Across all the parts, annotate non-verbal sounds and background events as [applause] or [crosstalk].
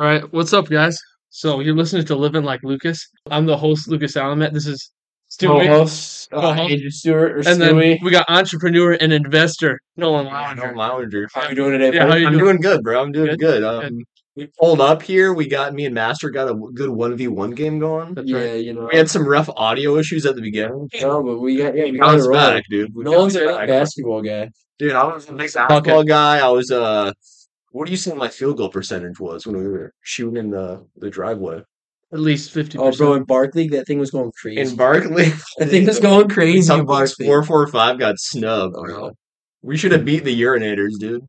All right, what's up, guys? So you're listening to Living Like Lukas. I'm the host, Lukas Alamat. This is Stewie. Co-host, uh, Co-host. Andrew Stewart or And then Stewie. we got entrepreneur and investor Nolan Yeah, Lauinger. no Lauinger. How you doing today? Yeah, bud? how you I'm doing? doing good, bro. I'm doing Good? good. Um, Good. we pulled up here. We got me and Master got a good one v one game going. That's yeah, right. you know. We had some rough audio issues at the beginning. No, but we got yeah, we got Bounce it back, dude. We No one's a bounced big back. basketball guy. Dude, I was a big basketball guy. I was uh, what do you think my field goal percentage was when we were shooting in the the driveway At least fifty Oh, bro, percent. in Barkley, that thing was going crazy. in Barkley? [laughs] that thing was going crazy in Some Barkley. four four five got snubbed, Oh, bro. We should have beat the urinators, dude.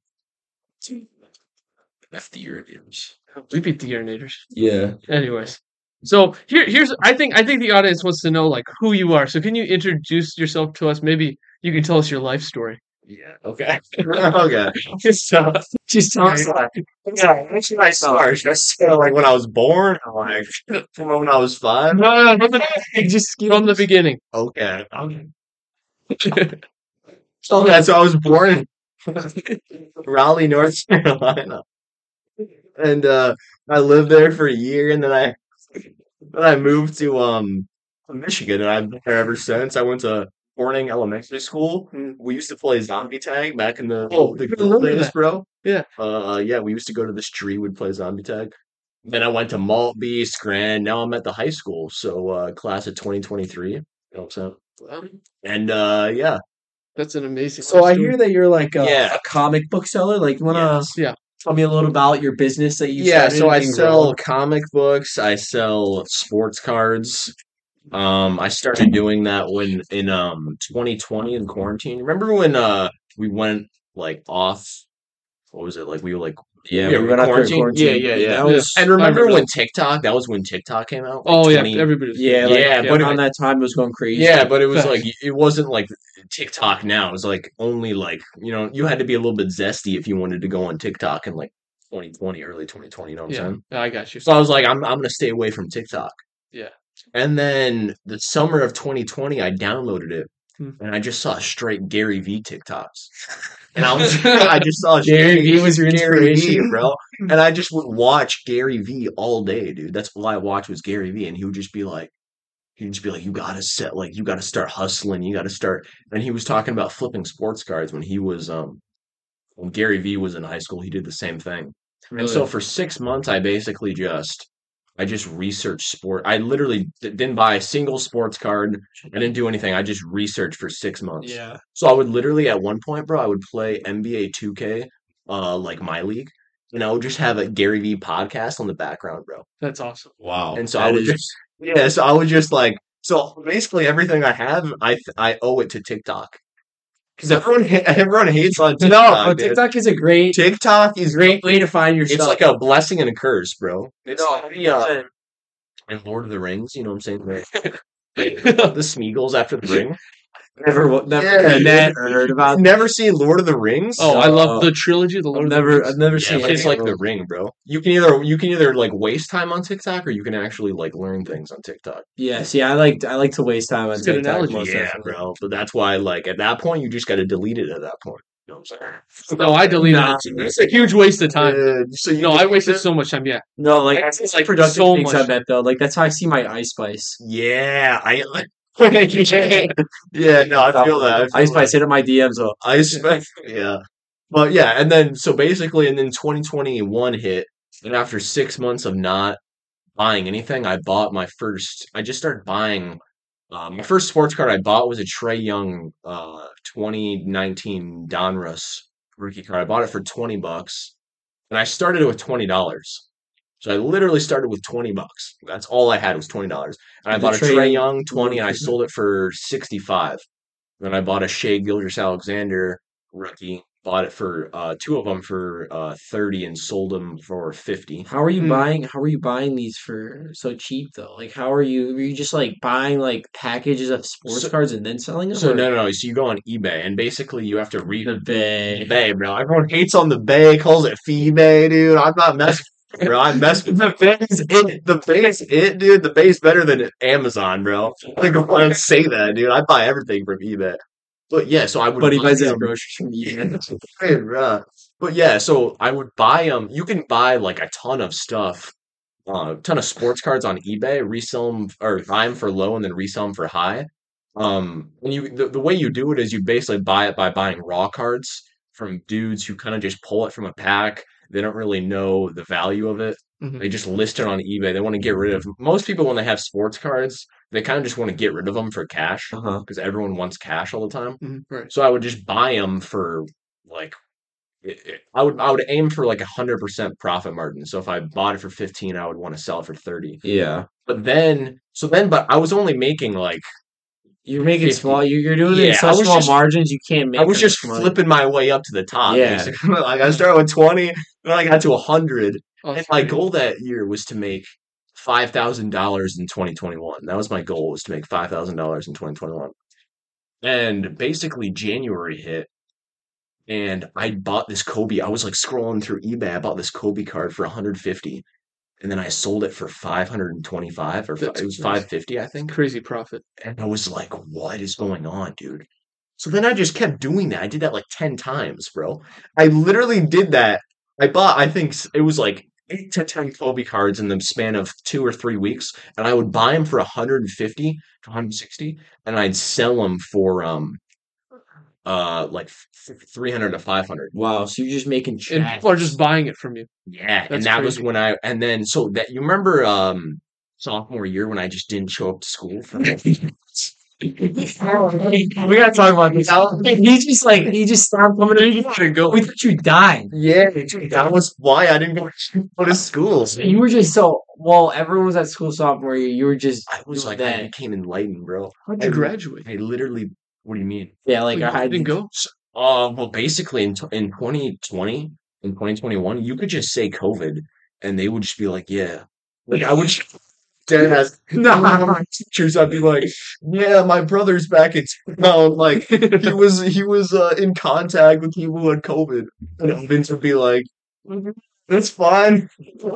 F the Europeans. We beat the urinators. Yeah. Anyways, so here, here's I think I think the audience wants to know like who you are. So can you introduce yourself to us? Maybe you can tell us your life story. Yeah. Okay. okay. So Just I was like, yeah, actually, I start just uh, like when I was born, [laughs] or, like from [laughs] when I was five. No, no, from the, just from the beginning. Okay. Okay. [laughs] Okay, so I was born in Raleigh, North Carolina, and uh, I lived there for a year, and then I then I moved to um Michigan, and I've been there ever since. I went to Hornung Elementary School. Mm. We used to play zombie tag back in the Oh, the days, bro. Yeah. Uh, yeah, we used to go to the street, we'd play zombie tag. Then I went to Maltby, Scranton. Now I'm at the high school, so uh, class of 2023. You know what I'm saying? And uh, yeah, That's an amazing. So I hear that you're like a, Yeah. a comic book seller. Like, you wanna Yes. Yeah. tell me a little about your business that you yeah. So I sell comic books. I sell sports cards. Um, I started doing that when in um 2020 in quarantine. Remember when uh we went like off? What was it like? We were like Yeah, yeah, we went quarantine. quarantine. Yeah, yeah, yeah. Was And remember remember when TikTok? That was when TikTok came out. like Oh yeah, everybody. was- yeah, like, Yeah, but around that time it was going crazy. Yeah, but it was like [laughs] it wasn't like TikTok now. It was like only like you know you had to be a little bit zesty if you wanted to go on TikTok in like 2020, early 2020. You know what I'm Yeah, saying? I got you. So I was like, I'm I'm gonna stay away from TikTok. Yeah. And then the summer of 2020, I downloaded it, Hmm. and I just saw straight Gary V TikToks, [laughs] and I was I just saw Gary V was your Gary V, inspiration. [laughs] bro. And I just would watch Gary V all day, dude. That's all I watched was Gary V, and he would just be like, he'd just be like, you gotta set, like, you gotta start hustling, you gotta start. And he was talking about flipping sports cards when he was, um, when Gary V was in high school, he did the same thing. And so for six months, I basically just, I just researched sport. I literally d- didn't buy a single sports card. I didn't do anything. I just researched for six months. yeah. So I would literally at one point, bro, I would play NBA 2K, uh, like my league, and I would just have a Gary V podcast on the background, bro. That's awesome. Wow. And so I would just, [laughs] yeah, so I would just like, so basically everything I have, I I owe it to TikTok, because everyone everyone hates on no, TikTok. oh, dude. TikTok is a great, TikTok is great way to find your It's like a blessing and a curse, bro. It's No, like the, uh, in Lord of the Rings, you know what I'm saying? [laughs] [laughs] The, the Smeagol's after the ring. Never, never, Yeah, net dude. heard about. Never seen Lord of the Rings? Oh, I love the trilogy. The Lord I've of the never, Rings. I've never Yeah, seen. but it's like the ring, bro. You can either you can either like waste time on TikTok or you can actually like learn things on TikTok. Yeah, see, I like, I like to waste time on It's good TikTok. analogy. most yeah, definitely. bro. But that's why like at that point you just got to delete it at that point. You know what I'm saying? No, I deleted Nah. it. It's a huge waste of time. Uh, so you No, I wasted it? so much time. Yeah, No, like It's it's like like productive so things much. I bet though. Like that's how I see my Ice Spice. Yeah, I. [laughs] yeah, no, I feel that. I feel Ice that. Spice hit up my DMs. Oh, I spent [laughs] yeah. But yeah, and then so basically and then 2021 hit and after 6 months of not buying anything, I bought my first I just started buying um, my first sports card I bought was a Trae Young uh 2019 Donruss rookie card. I bought it for 20 bucks and I started it with $20. So I literally started with 20 bucks. That's all I had was $20. And I The bought a Trae Trey Young Young 20 and I sold it for 65. Then I bought a Shai Gilgeous-Alexander rookie. Bought it for uh, two of them for uh, 30 and sold them for 50. how are you Hmm. buying? How are you buying these for so cheap though? Like, how are you? Are you just like buying like packages of sports So- cards and then selling them? So or- no, no, no. So you go on eBay and basically you have to read the bay. eBay, bro. Everyone hates on the Bay, calls it fee Bay, dude. I'm not messing, bro. I mess with the Bay's it. The Bay's it, dude. The base better than Amazon, bro. Like, [laughs] I to say that, dude. I buy everything from eBay. But yeah, so I would. But he buy buys his them. groceries from eBay. [laughs] Bro. But yeah, so I would buy them. You can buy like a ton of stuff, uh, a ton of sports cards on eBay, resell them or buy them for low and then resell them for high. Um, and you the, the way you do it is you basically buy it by buying raw cards from dudes who kind of just pull it from a pack. They don't really know the value of it. Mhm. They just list it on eBay. They want to get rid of most people when they have sports cards, they kind of just want to get rid of them for cash because everyone wants cash all the time. Mhm, Right. So I would just buy them for like it, it- I would I would aim for like a hundred percent profit margin. So if I bought it for fifteen, I would want to sell it for thirty. Yeah. But then so then but I was only making like You're making 50. small. You're, you're doing Yeah, such small just- margins. You can't make. I was just money. flipping my way up to the top. Yeah. [laughs] Like I started with twenty, then I got to hundred. Oh, And my goal that year was to make five thousand dollars in twenty twenty one. That was my goal was to make five thousand dollars in twenty twenty one. And basically January hit and I bought this Kobe. I was like scrolling through eBay. I bought this Kobe card for 150 and then I sold it for 525 or That's it was 550 I think. Crazy profit. And I was like, what is going on, dude? So then I just kept doing that. I did that like 10 times, bro. I literally did that. I bought, I think it was like eight to 10 Kobe cards in the span of two or three weeks. And I would buy them for 150 to 160 and I'd sell them for, um, uh, like f- 300 to 500. Wow. So you're just making. And people are just buying it from you. Yeah. That's and that was when I, and then, so that you remember, um, sophomore year when I just didn't show up to school for [laughs] we gotta talk about this. He just like he just stopped coming to to go. We thought you died. Yeah, that was why I didn't go to school. You were just so well. Everyone was at school sophomore year. You were just I was like, I became enlightened, bro. How'd you I- graduate? I literally, what do you mean? Yeah, like I didn't go. Uh, well, basically in, t- in 2020, in 2021, you could just say COVID and they would just be like, yeah. Like, I would just, dead ass, no, teachers, I'd be like, yeah, my brother's back in town. [laughs] Like, he [laughs] was, he was, uh, in contact with people who had COVID. And Vince would be like, that's fine. [laughs]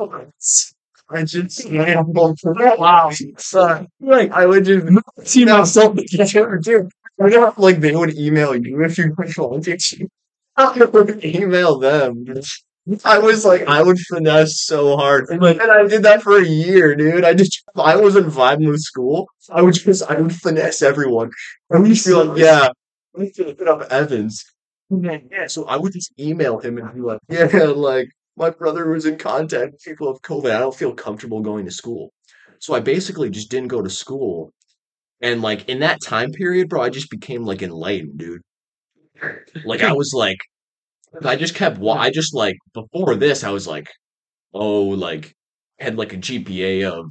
I just, wow, son. Like, I would just see myself together, dude. I know, like they would email you if you were volunteering. I would email them. I was like, I would finesse so hard, and like, and I did that for a year, dude. I just, I wasn't vibing with school. I would just, I would finesse everyone. I would just be like, yeah, I need to hit up Evans. Then, yeah, so I would just email him and be like, [laughs] yeah, like my brother was in contact with people with COVID. I don't feel comfortable going to school, so I basically just didn't go to school. And like in that time period, bro, I just became like enlightened, dude. Like I was like, I just kept. Wa- I just like before this, I was like, oh, like had like a GPA of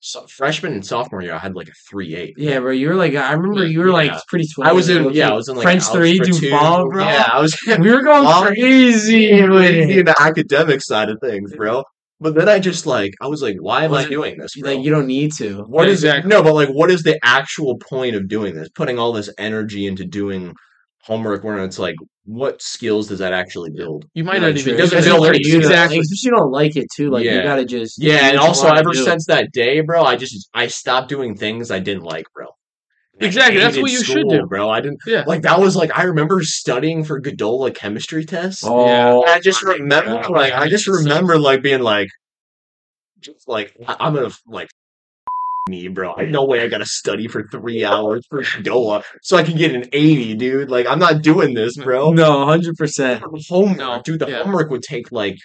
so, freshman and sophomore year. I had like a three eight. Yeah, bro. You were like, I remember you were like Yeah. pretty. I was in. Yeah, I was in like French three, algebra do two. fall, bro. Yeah, I was. [laughs] We were [laughs] going crazy [laughs] with in the academic side of things, bro. But then I just like, I was like, why am Was I it- doing this? Bro? Like you don't need to. What is Exactly. no, but like, what is the actual point of doing this? Putting all this energy into doing homework, where it's like, what skills does that actually build? You might Yeah, not even. It doesn't It's feel like- you exactly. like, you don't like it too, like you gotta just. do Yeah, and also ever do. since that day, bro, I just I stopped doing things I didn't like, bro. I Exactly, that's what you should do. bro. I didn't Yeah. like that was like I remember studying for Godola chemistry tests. Oh, I just oh remember, God. like, I just remember, like, being like, just like, I'm gonna like me, bro. I no way I gotta study for three hours for Godola so I can get an eighty, dude. Like, I'm not doing this, bro. no, hundred percent. The homework, No, dude. The yeah. homework would take like,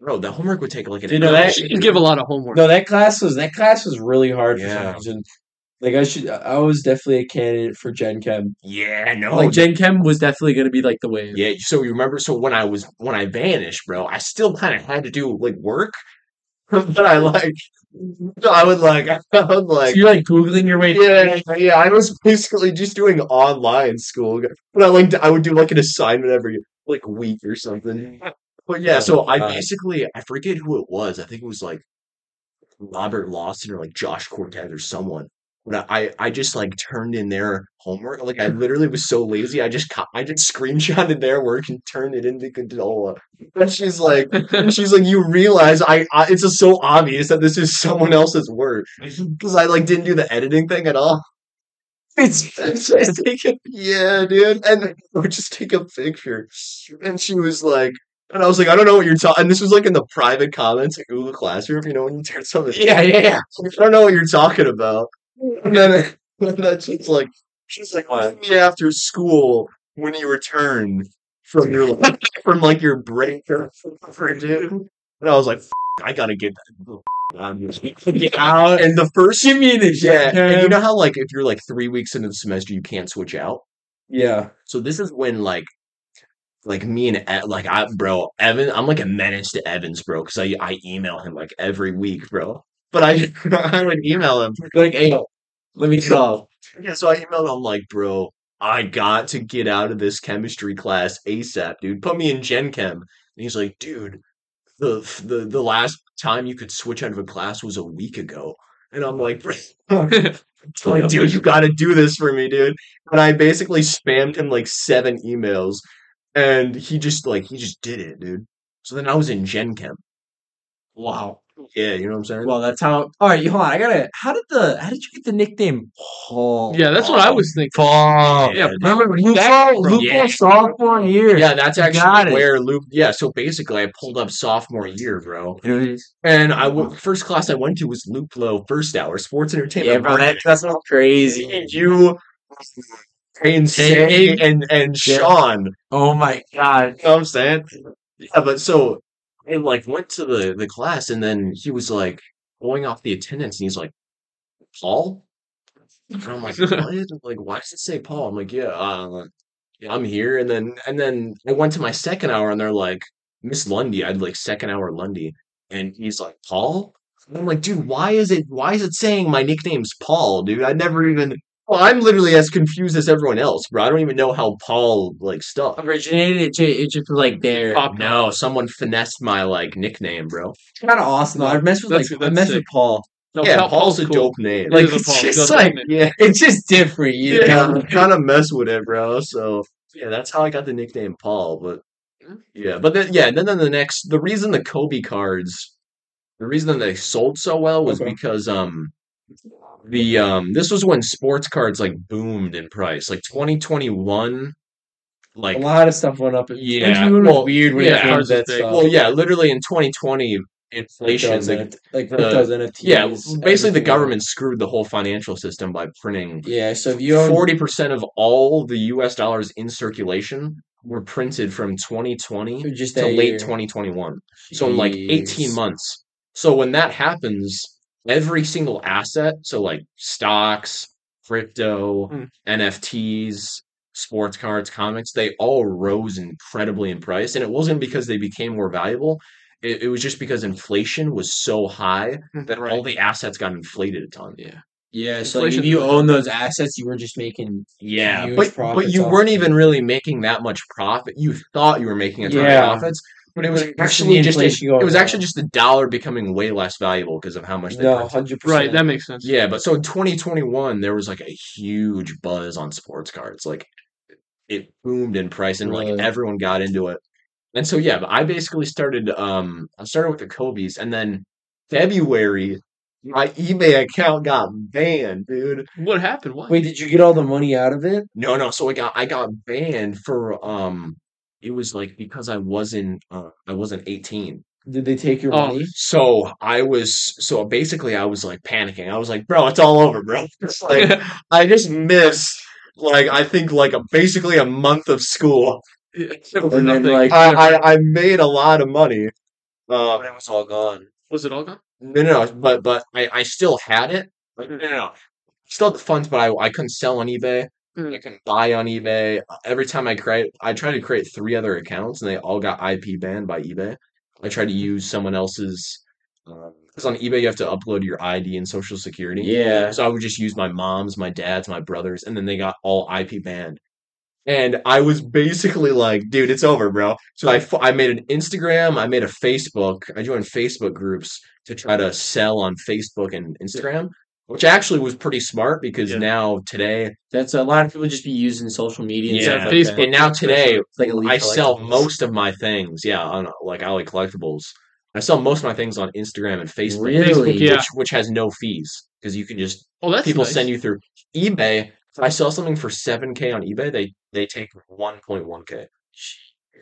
bro. The homework would take like an You know, hour. that- You give a lot of homework. No, that class was that class was really hard for Yeah. some reason. Like I should, I was definitely a candidate for Gen Chem. Yeah, no, Like Gen Chem was definitely gonna be like the wave. Yeah, so you remember? So when I was when I vanished, bro, I still kind of had to do like work, [laughs] but I like, I would like, [laughs] I would So like, you're like googling your way. yeah, yeah. I was basically just doing online school, but I like I would do like an assignment every like week or something. But yeah, so I uh, basically I forget who it was. I think it was like Robert Lawson or like Josh Cortez or someone. But I, I just like turned in their homework. Like I literally was so lazy. I just I just screenshotted their work and turned it into Condola. And she's like, and she's like, you realize I, I it's just so obvious that this is someone else's work [laughs] because I like didn't do the editing thing at all. It's just take a, yeah, dude. And I would just take a picture. And she was like, and I was like, I don't know what you're talking. And this was like in the private comments at Google Classroom, you know, when you turn something. yeah, yeah, yeah. [laughs] I don't know what you're talking about. And then, [laughs] and then she's like, she's like, meet me after school when you return from your [laughs] from like your break or whatever, dude. And I was like, I gotta get that. out of here." Get out. And the first Give me the yeah, and you know how like if you're like three weeks into the semester, you can't switch out. Yeah. So this is when like like me and E- like I bro Evan, I'm like a menace to Evans, bro, because I I email him like every week, bro. But I [laughs] I would email him like, hey, let me call. yeah. So I emailed him like, bro, I got to get out of this chemistry class ASAP, dude. Put me in Gen Chem. And he's like, dude, the the the last time you could switch out of a class was a week ago. And I'm like, bro, [laughs] like, dude, you got to do this for me, dude. And I basically spammed him like seven emails, and he just like he just did it, dude. So then I was in Gen Chem. Wow. Yeah, you know what I'm saying? Well, that's how. All right, hold on. I gotta. How did the? How did you get the nickname Paul? Yeah, that's what I was thinking. Paul. Yeah, Remember That- Lupo? Lupo Yeah. sophomore year. yeah, that's got actually it. where Luke. Yeah, so basically, I pulled up sophomore year, bro. You know what it is? And I w- first class I went to was Luke Luplo first hour sports entertainment. Yeah, bro. That, that's not crazy. And you and Say and and Sean. Oh my god. You know what I'm saying? Yeah, but so I like went to the the class and then he was like going off the attendance and he's like, Paul? And I'm like, [laughs] what? Like, why does it say Paul? I'm like, yeah, uh, yeah, I'm here. And then and then I went to my second hour and they're like, Miss Lundy. I had like second hour Lundy. And he's like, Paul? And I'm like, dude, why is it why is it saying my nickname's Paul, dude? I never even well, I'm literally as confused as everyone else, bro. I don't even know how Paul like stuff. Originated. It, ju- it just like there. Pop- No, someone finessed my like nickname, bro. It's Kind of awesome. though. I messed with That's- like I that's messed sick. with Paul. No, yeah, Paul- Paul's, a cool. dope name. Like is a it's Paul. just Dope like name. yeah, [laughs] it's just different. You yeah, know? [laughs] kind of mess with it, bro. So yeah, that's how I got the nickname Paul. But yeah, but then yeah, then then the next, the reason the Kobe cards, the reason that they sold so well was Okay. because um the um this was when sports cards like boomed in price, like 2021, like A lot of stuff went up. Yeah, 2021 was well, weird when yeah, came that stuff. well yeah, literally in 2020 inflation, the, like the- yeah, basically the government screwed the whole financial system by printing Yeah, so if you forty percent of all the U.S. dollars in circulation were printed from 2020 just to late year. 2021. So in like 18 months. So when that happens, every single asset, so like stocks, crypto, Hmm. NFTs, sports cards, comics, they all rose incredibly in price. And it wasn't because they became more valuable. It, it was just because inflation was so high that all the assets got inflated a ton. Yeah. Yeah, so like, if you own those assets, you were just making Yeah, Huge but but you weren't of even really making that much profit. You thought you were making a ton Yeah. of profits, but it was actually just a, inflation it going was actually just the dollar becoming way less valuable because of how much they no, printed. hundred percent. Right, that makes sense. Yeah, but so in 2021 there was like a huge buzz on sports cards. Like it boomed in price and like Really? everyone got into it. And so yeah, but I basically started um I started with the Kobe's and then February my eBay account got banned, dude. What happened? What? Wait, did you get all the money out of it? No, no. So I got I got banned for um. It was like because I wasn't uh, I wasn't eighteen. Did they take your Oh, money? So I was so basically I was like panicking. I was like, bro, it's all over, bro. [laughs] It's like [laughs] I just missed like I think like a, basically a month of school. [laughs] and then like I, I I made a lot of money. Um, it was all gone. was it all gone? no, no, no, but but I I still had it. Like, no, no, no. Still had the funds, but I I couldn't sell on eBay. Mm. I can buy on eBay. Every time I create, I try to create three other accounts, and they all got IP banned by eBay. I try to use someone else's because on eBay you have to upload your ID and social security. Yeah. So I would just use my mom's, my dad's, my brother's, and then they got all IP banned. And I was basically like, dude, it's over, bro. So I, I made an Instagram, I made a Facebook, I joined Facebook groups to try to sell on Facebook and Instagram, which actually was pretty smart because Yeah. now today That's a lot of people just be using social media and Yeah, stuff like Facebook. that. and now today like I sell most of my things. Yeah, on like I like collectibles. I sell most of my things on Instagram and Facebook, Really? Facebook, yeah. which which has no fees because you can just Oh, that's people nice. send you through eBay. If I sell something for seven k on eBay, they they take one point one k.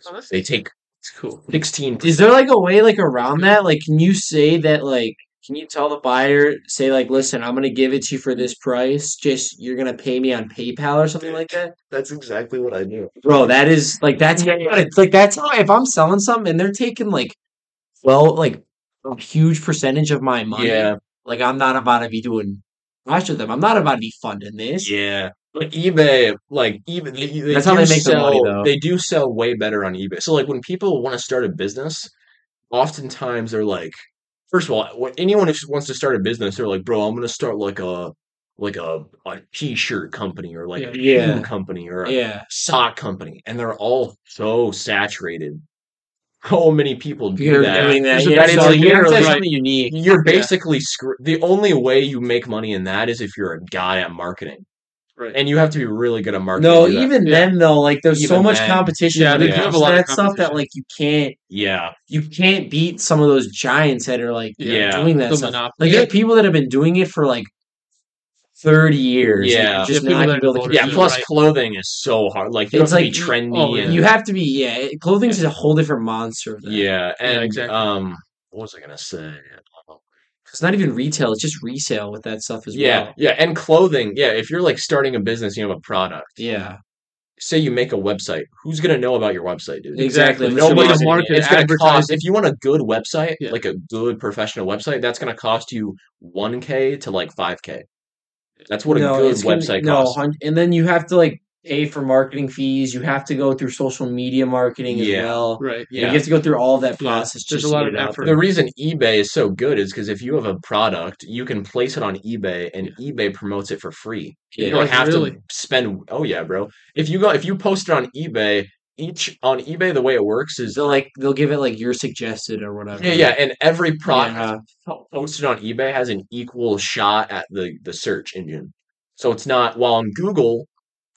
Oh, They take that's cool. sixteen. Is there like a way like around that? Like, can you say that like? Can you tell the buyer, say like, listen, I'm gonna give it to you for this price. Just you're gonna pay me on PayPal or something like that, That's exactly what I do. bro. That is like that's how you gotta- like that's how if I'm selling something and they're taking like, well, like a huge percentage of my money. Yeah, Like I'm not about to be doing much of them. I'm not about to be funding this. yeah. Like eBay, like even they, they That's how they make their sell, money, though. They do sell way better on eBay. So like when people want to start a business, oftentimes they're like, first of all, anyone who wants to start a business, they're like, bro, I'm gonna start like a like a, a t-shirt company or like a Yeah. shoe company or a Yeah. sock company, and they're all so saturated. So many people do You're that. doing that. There's a Yeah, That so is you have to have literally- something unique. You're Yeah. basically screw. The only way you make money in that is if you're a guy at marketing, Right. and you have to be really good at marketing. No, to that. even Yeah. then though, like there's so much then. competition. Yeah, when they do have a lot of that stuff that like you can't yeah, you can't beat some of those giants that are like Yeah. doing that The stuff. monopoly. Like there are people that have been doing it for like thirty years. Yeah. and just Yeah, not that gonna be able to are yeah. Plus, right. clothing is so hard. Like you It's have to like- be trendy. oh, and, you have to be yeah. Clothing is a whole different monster. Of yeah, and exactly. um, what was I gonna say? It's not even retail; it's just resale with that stuff as Yeah, well. yeah, yeah, and clothing. Yeah, if you're like starting a business, you have a product. Yeah, Say you make a website, who's gonna know about your website, dude? exactly. Exactly. It's gonna Nobody's the market, It's gonna cost if you want a good website, Yeah. like a good professional website, that's gonna cost you one k to like five k. That's what a good it's gonna- website no, costs. hun- and then you have to like pay for marketing fees. You have to go through social media marketing as Yeah. well. Right. Yeah. Yeah. You have to go through all of that Yeah. process. There's just a lot of get out effort. The reason eBay is so good is because if you have a product, you can place it on eBay, and eBay promotes it for free. You Yeah. don't Like, have really? to spend. Oh yeah, bro. If you go, if you post it on eBay, each on eBay, the way it works is They'll like they'll give it like you're suggested or whatever. yeah, yeah, and every product Yeah. posted on eBay has an equal shot at the the search engine. So it's not while on Google,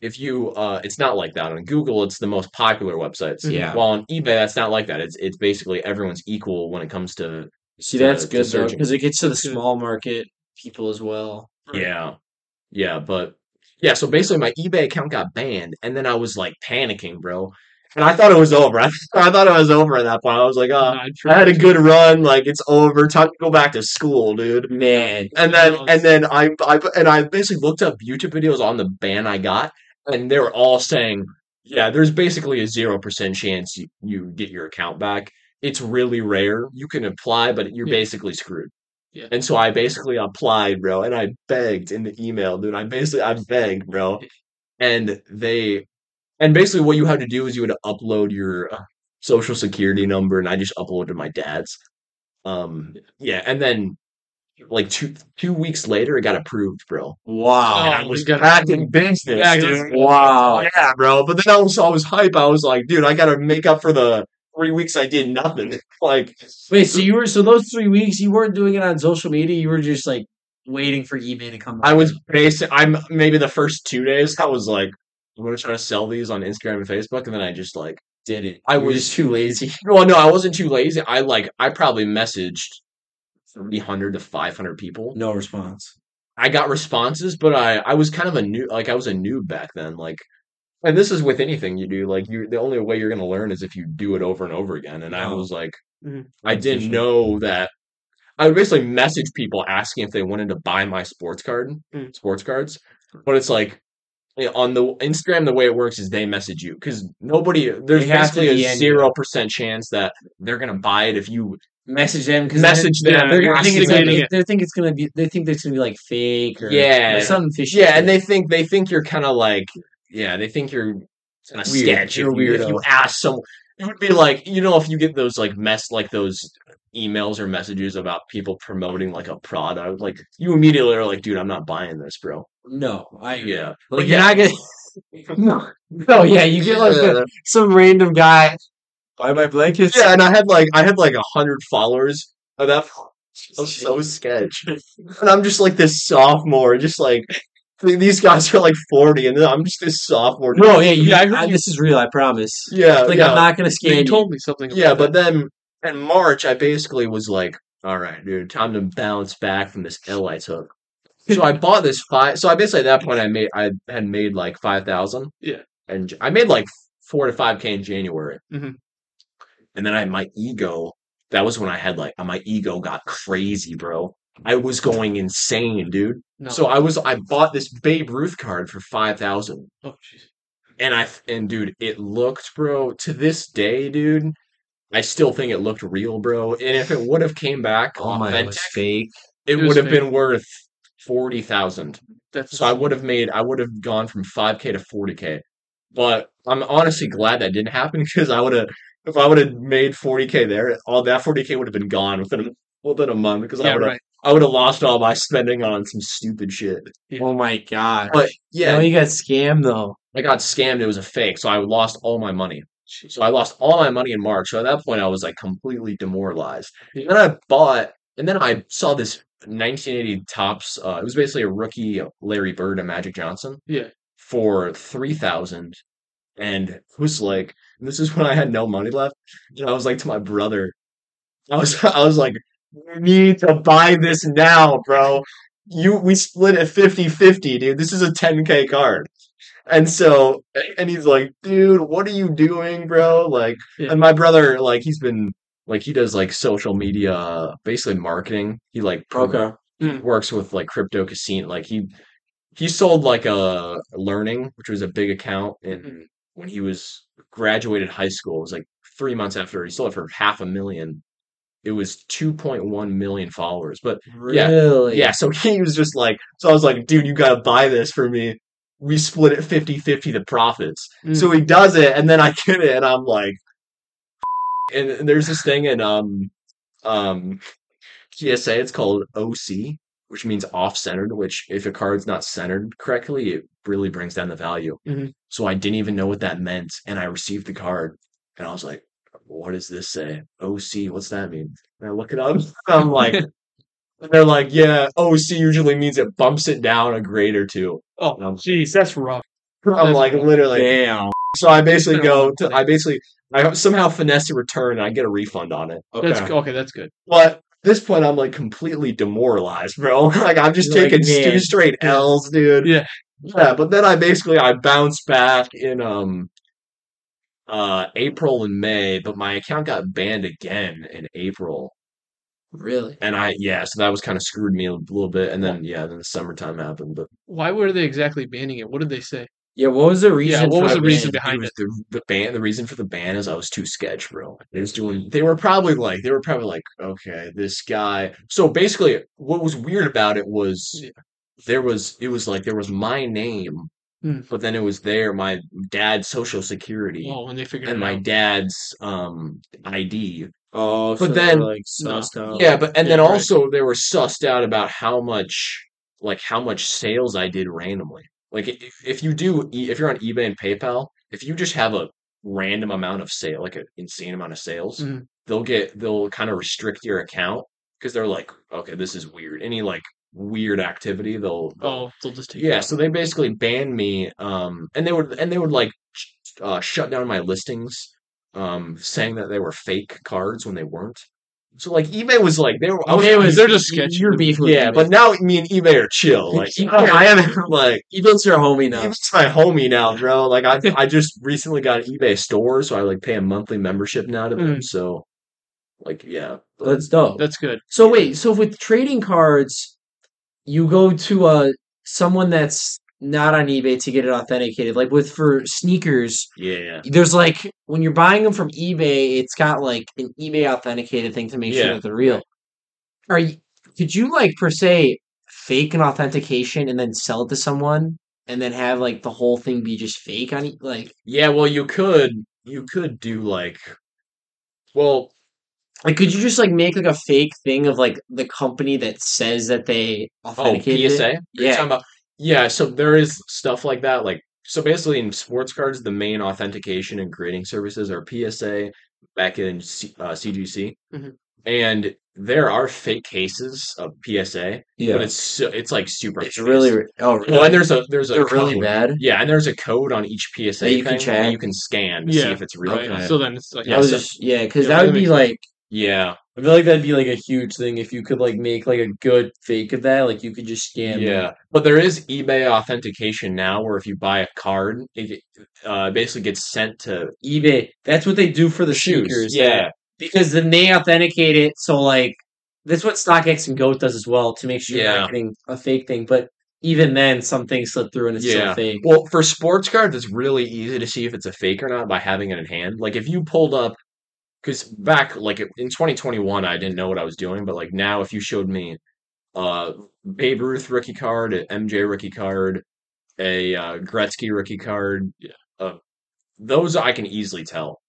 if you uh it's not like that. On Google, it's the most popular websites. Yeah. While on eBay, that's not like that. It's it's basically everyone's equal when it comes to See, to- that's good though because it gets to the small market people as well. Yeah. Yeah, but yeah, so basically my eBay account got banned and then I was like panicking, bro. And I thought it was over. I, [laughs] I thought it was over at that point. I was like, oh, Nine I had a good run, like it's over. Time to go back to school, dude. Man, And then and then I I and I basically looked up YouTube videos on the ban I got, and they were all saying, yeah, there's basically a zero percent chance you, you get your account back. It's really rare. You can apply, but you're Yeah. basically screwed. Yeah. And so I basically applied, bro, and I begged in the email, dude. I basically I begged, bro, and they and basically what you had to do is you had to upload your uh, social security number, and I just uploaded my dad's. Um, yeah, and then like two two weeks later, it got approved, bro. wow, And I Oh, was you got- back in business, Yeah, dude. wow. Yeah, bro. But then also I was hype. I was like, dude, I gotta make up for the three weeks I did nothing. [laughs] Like, Wait, so you were so those three weeks you weren't doing it on social media. You were just like waiting for eBay to come. I was basic. I'm maybe the first two days. I was like, I'm gonna try to sell these on Instagram and Facebook, and then I just like did it. I was- too lazy. [laughs] Well, no, I wasn't too lazy. I like I probably messaged three hundred to five hundred people. No response. I got responses, but I I was kind of a new like I was a noob back then. Like, and this is with anything you do. Like, you the only way you're gonna learn is if you do it over and over again. And I was like, Mhm. I didn't know that. I would basically message people asking if they wanted to buy my sports card, Mm. sports cards. But it's like yeah, on the Instagram, the way it works is they message you because nobody. There's basically a zero percent chance that they're gonna buy it if you Message them because Message they're, them, they're gonna think it's gonna, them. they think it's gonna be they think it's gonna be like fake or Yeah. or something fishy. Yeah, and they think they think you're kind of like yeah, they think you're kind of Weird. sketch. You're if, you, if you ask someone, it would be like you know if you get those like mess like those emails or messages about people promoting like a product, like you immediately are like, dude, I'm not buying this, bro. no, I Yeah, like you're yeah. not gonna. [laughs] [laughs] no, no, yeah, you get like a, some random guy. Buy my blankets. yeah, and I had like I had like a hundred followers of that. I was so sketch, and I'm just like this sophomore, just like these guys are like forty, and I'm just this sophomore. No, yeah, you, Yeah, I heard I- you- this is real. I promise. yeah, Like yeah. I'm not gonna You scan you. told me something. Yeah, about but then in March, I basically was like, all right, dude, time to bounce back from this L I took. so I bought this five. So I basically at that point I made I had made like five thousand. Yeah. and I made like four to five k in January. Mhm. And then I had my ego. That was when I had like my ego got crazy, bro. I was going insane, dude. No. So I was I bought this Babe Ruth card for five thousand. oh, jeez. And I and dude, it looked, bro, to this day, dude. I still think it looked real, bro. And if it would have came back Oh authentic, fake. it, It would have been worth forty thousand. That's So I would have made I would have gone from five K to forty K. But I'm honestly glad that didn't happen because I would have if I would have made forty K there, all that forty K would have been gone within a, within a month because I would have right. I would have lost all my spending on some stupid shit. Yeah. Oh my god. But yeah, yeah, you got scammed though. I got scammed. It was a fake, so I lost all my money. So I lost all my money in March. So at that point, I was like completely demoralized. And then I bought, and then I saw this 1980 Topps. Uh, it was basically a rookie Larry Bird and Magic Johnson Yeah. for three thousand, and it was like, this is when I had no money left. And I was like to my brother, I was, [laughs] I was like, you need to buy this now, bro. You, we split it 50-50, dude. This is a 10k card. And so, and he's like, dude, what are you doing, bro? Like, Yeah. and my brother, like, he's been, like, he does like social media, basically marketing. He like Okay. works with like crypto casino. Like, he, he sold like a learning, which was a big account. And Mhm. When he was graduated high school, it was like three months after he sold it for half a million. It was 2.1 million followers. But Yeah. Really? yeah, so [laughs] he was just like, so I was like, dude, you got to buy this for me. We split it 50 50 the profits. Mm. So he does it, and then I get it, and I'm like, [laughs] and, and there's this thing in um, um, PSA, it's called OC, which means off centered, which if a card's not centered correctly, it really brings down the value. Mhm. So I didn't even know what that meant, and I received the card, and I was like, what does this say? OC, what's that mean? And I look it up, [laughs] I'm like, [laughs] and they're like, yeah, OC usually means it bumps it down a grade or two. Oh, jeez, that's rough. I'm like, literally. Damn. So I basically It's been a go to. I basically, I somehow finesse a return and I get a refund on it. That's Okay. okay. That's good. But this point, I'm like completely demoralized, bro. [laughs] like I'm just You're like, taking two straight L's, dude. Yeah. Yeah, but then I basically I bounced back in um uh April and May, but my account got banned again in April. Really? And I yeah, so that was kind of screwed me a little bit. And then yeah, then the summertime happened. But Why were they exactly banning it? What did they say? Yeah, what was the reason? what for was the the reason ban? behind was the the ban the reason for the ban is I was too sketch, bro. They was doing they were probably like they were probably like, okay, this guy so basically what was weird about it was Yeah. There was it was like there was my name, Hmm. but then it was there my dad's social security Oh, when they figured and it my out. dad's um ID. Oh, But so then- were, like No. out. Yeah, but and then right. also they were sussed out about how much like how much sales I did randomly. Like if, if you do e- if you're on eBay and PayPal, if you just have a random amount of sale, like an insane amount of sales, Mhm. they'll get they'll kind of restrict your account because they're like, okay, this is weird. Any like weird activity, they'll Oh, they'll just take yeah, out. so they basically banned me, um, and they would and they would like uh, shut down my listings, um, saying that they were fake cards when they weren't. So like eBay was like they were. I was- was they're just sketchy. You're beefing with yeah, eBay. but now me and eBay are chill. Like Yeah, [laughs] [laughs] I am like [laughs] eBay's your homie now. eBay's my homie now, bro. Like I I just recently got an eBay store, so I like pay a monthly membership now to them. Mm. So like yeah, That's dope. That's good. So wait, so with trading cards, you go to uh someone that's not on eBay to get it authenticated. Like with for sneakers, yeah. there's like when you're buying them from eBay, it's got like an eBay authenticated thing to make Yeah. sure that they're real. Are you? Could you like per se fake an authentication and then sell it to someone and then have like the whole thing be just fake on like Yeah, well, you could you could do like, well, like could you just like make like a fake thing of like the company that says that they oh PSA. it? You're Yeah. about- yeah. So there is stuff like that. Like so, basically, in sports cards, the main authentication and grading services are PSA, back in C, uh, CGC, Mhm. and there are fake cases of PSA, Yeah, but it's so, it's like super. It's obvious. really oh well, and there's a there's a they're really code. bad. Yeah, and there's a code on each PSA That you can check? you can scan to see if it's real. Right. Okay. So then it's like Yeah, I was so- just yeah, because Yeah, that that would be makes like Yeah, I feel like that'd be like a huge thing if you could like make like a good fake of that. Like you could just scan. them. Yeah, but there is eBay authentication now, where if you buy a card, it uh, basically gets sent to eBay. That's what they do for the shoes. sneakers. Yeah, because then they authenticate it. So like that's what StockX and Goat does as well to make sure you're not getting a fake thing. But even then, some things slip through and it's Yeah. still fake. Well, for sports cards, it's really easy to see if it's a fake or not by having it in hand. Like if you pulled up, because back like in 2021, I didn't know what I was doing, but like now, if you showed me uh Babe Ruth rookie card, an MJ rookie card, a uh, Gretzky rookie card, uh, those I can easily tell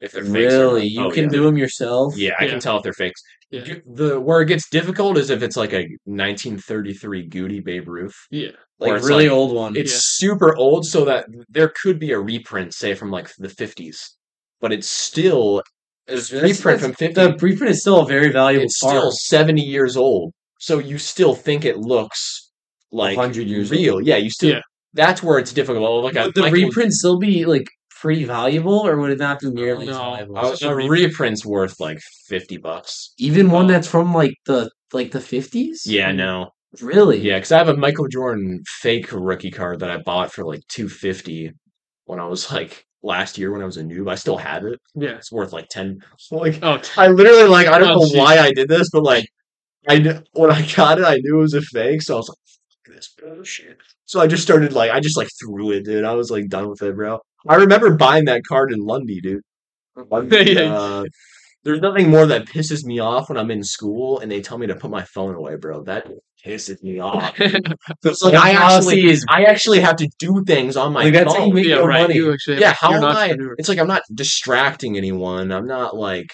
if they're fakes. or Really, not. you Oh, can yeah. do them yourself. Yeah, I Yeah. can tell if they're fakes. Yeah. You- The where it gets difficult is if it's like a 1933 Goudey Babe Ruth. Yeah. Or like it's really like- old one. It's Yeah. super old, so that there could be a reprint, say from like the 50s, but it's still a That's- reprint from 50. The preprint is still a very valuable It's still 70 years old, so you still think it looks like 100 years real. Yeah, you still. Yeah. That's where it's difficult. Like a, Would the Michael- reprint still be like pretty valuable, or would it not be nearly as No. valuable? a, It's a a reprint. reprint's worth like 50 bucks. Even one that's from like the like the fifties. Yeah, no. really. Yeah, because I have a Michael Jordan fake rookie card that I bought for like 250 when I was like last year when I was a noob. I still have it. Yeah. It's worth like 10. [laughs] Like Oh, I literally like I don't Oh, know jeez. why I did this, but like I kn- when I got it, I knew it was a fake, so I was like, "Fuck this bullshit." So I just started like I just like threw it, dude. I was like done with it, bro. I remember buying that card in Lundy, dude. [laughs] Lundy, uh, there's nothing more that pisses me off when I'm in school and they tell me to put my phone away, bro. That pisses me off. [laughs] It's like I actually, is- I actually have to do things on my Like, that's how phone. you make yeah, your right. money. You actually Yeah, how am I? It's like I'm not distracting anyone. I'm not like,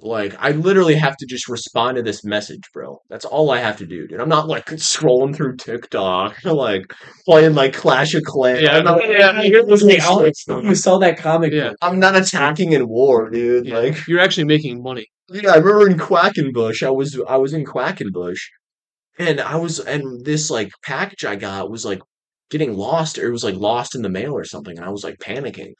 like I literally have to just respond to this message, bro. That's all I have to do, dude. I'm not like scrolling through TikTok, [laughs] like playing like Clash of Clans. Yeah, I'm not, yeah, you're listening out. You saw that comic Yeah. book. I'm not attacking in war, dude. Yeah. Like, You're actually making money. yeah, I remember in Quackenbush, I was I was in Quackenbush, and I was and this like package I got was like getting lost, or it was like lost in the mail or something, and I was like panicking,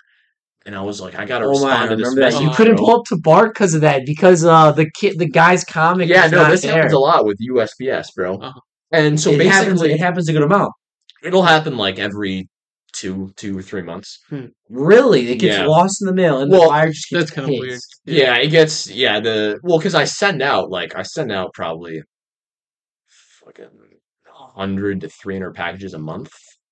and I was like, I gotta Oh my! I respond to this that. message. You couldn't bro. pull up to Bart because of that because uh the kid the guy's comic. Yeah, no, not this there. happens a lot with USPS, bro. Uh-huh. And so it happens. basically, It happens a good amount. it'll happen like every two, two or three months. Really, it gets Yeah. lost in the mail, and Well, the buyer just gets That's kind of weird. pissed. Yeah, it gets yeah the well because I send out like I send out probably Hundred to 300 packages a month.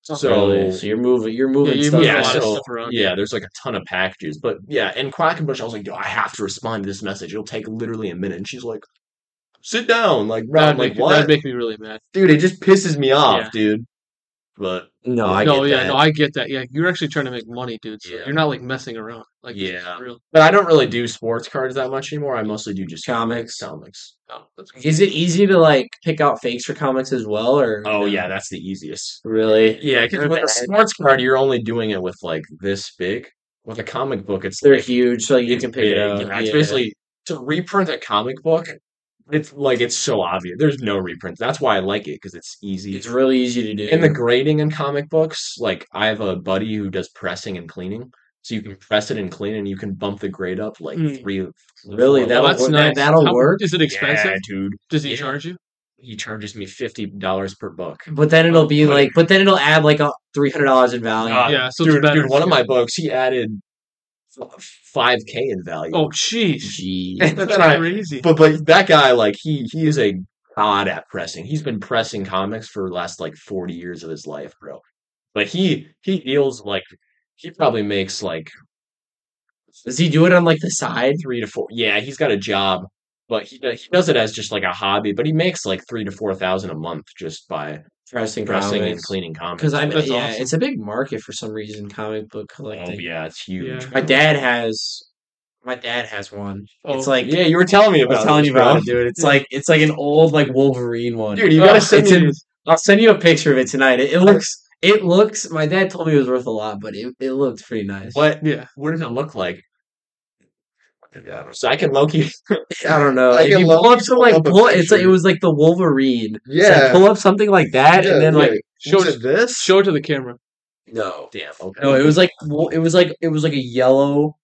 Oh, so, so you're moving, you're moving. Yeah, yeah, so, yeah, there's like a ton of packages, but yeah. And Quackenbush, I was like, yo, I have to respond to this message. It'll take literally a minute. And she's like, sit down, like, Rob, like, what? That'd make me really mad, dude. It just pisses me off, yeah. dude. But No, I no, get yeah, that. no, I get that. Yeah, you're actually trying to make money, dude. So Yeah. you're not like messing around. Like, Yeah. real. but I don't really do sports cards that much anymore. I mostly do just Comics. Comics. Oh, that's. Is it easy to like pick out fakes for comics as well, or Oh yeah, that's the easiest. really? Yeah, because with a sports card, you're only doing it with like this big. With a comic book, it's They're like, huge, so you can pick it big. out. Yeah, It's Yeah. basically to reprint a comic book. It's like it's so obvious. There's no reprints. That's why I like it because it's easy. It's really easy to do. in the grading in comic books, like I have a buddy who does pressing and cleaning, so you can press it and clean, and you can bump the grade up like Mm. three. Really? That'll that's work- nice. that- that'll How- work? Is it expensive? Yeah, dude. Does he Yeah. charge you? He charges me fifty dollars per book. but then it'll be like, but then it'll add like a three hundred dollars in value. Uh, yeah, so dude, dude, one of my books, he added five k in value. Oh, jeez. [laughs] That's I- crazy. But but that guy, like he he is a god at pressing. He's been pressing comics for the last like forty years of his life, bro. But he he deals like he probably makes like Does he do it on like the side? three to four. Yeah, he's got a job, but he he does it as just like a hobby. But he makes like three to four thousand a month just by Pressing pressing and cleaning comics. Because I That's yeah, awesome. it's a big market for some reason. Comic book oh, collecting. oh yeah, it's huge. Yeah. My dad has. My dad has one. Oh, it's Oh. like Yeah, you were telling me I about. was telling this, you about it, dude. It's like it's like an old like Wolverine one. Dude, you Oh, gotta send me. in- I'll send you a picture of it tonight. It, it looks. It looks. My dad told me it was worth a lot, but it, it looked pretty nice. What Yeah. what does it look like? So I can Loki. [laughs] I don't know. I if you pull up some like up pull, it's like it was like the Wolverine. It's like, pull up something like that, and then like Show What it, is this? show it to the camera. no, Damn. Okay. no. It was like it was like it was like a yellow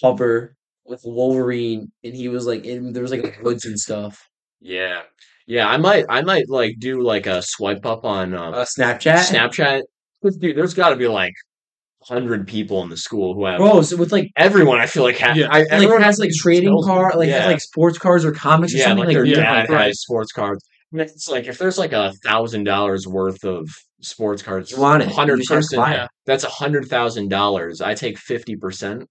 cover with Wolverine, and he was like in there was like woods and stuff. Yeah, yeah. I might, I might like do like a swipe up on um, Uh, Snapchat. Snapchat. Dude, there's got to be like hundred people in the school who have Bro, so with like everyone. I feel like ha- Yeah. I, like everyone has like trading car, like yeah. has like sports cars or comics or yeah, something like like, their yeah, dad right. has sports cards. And It's like if there's like a thousand dollars worth of sports cards, You want it. You hundred just have percent. That's a hundred thousand dollars. I take fifty percent,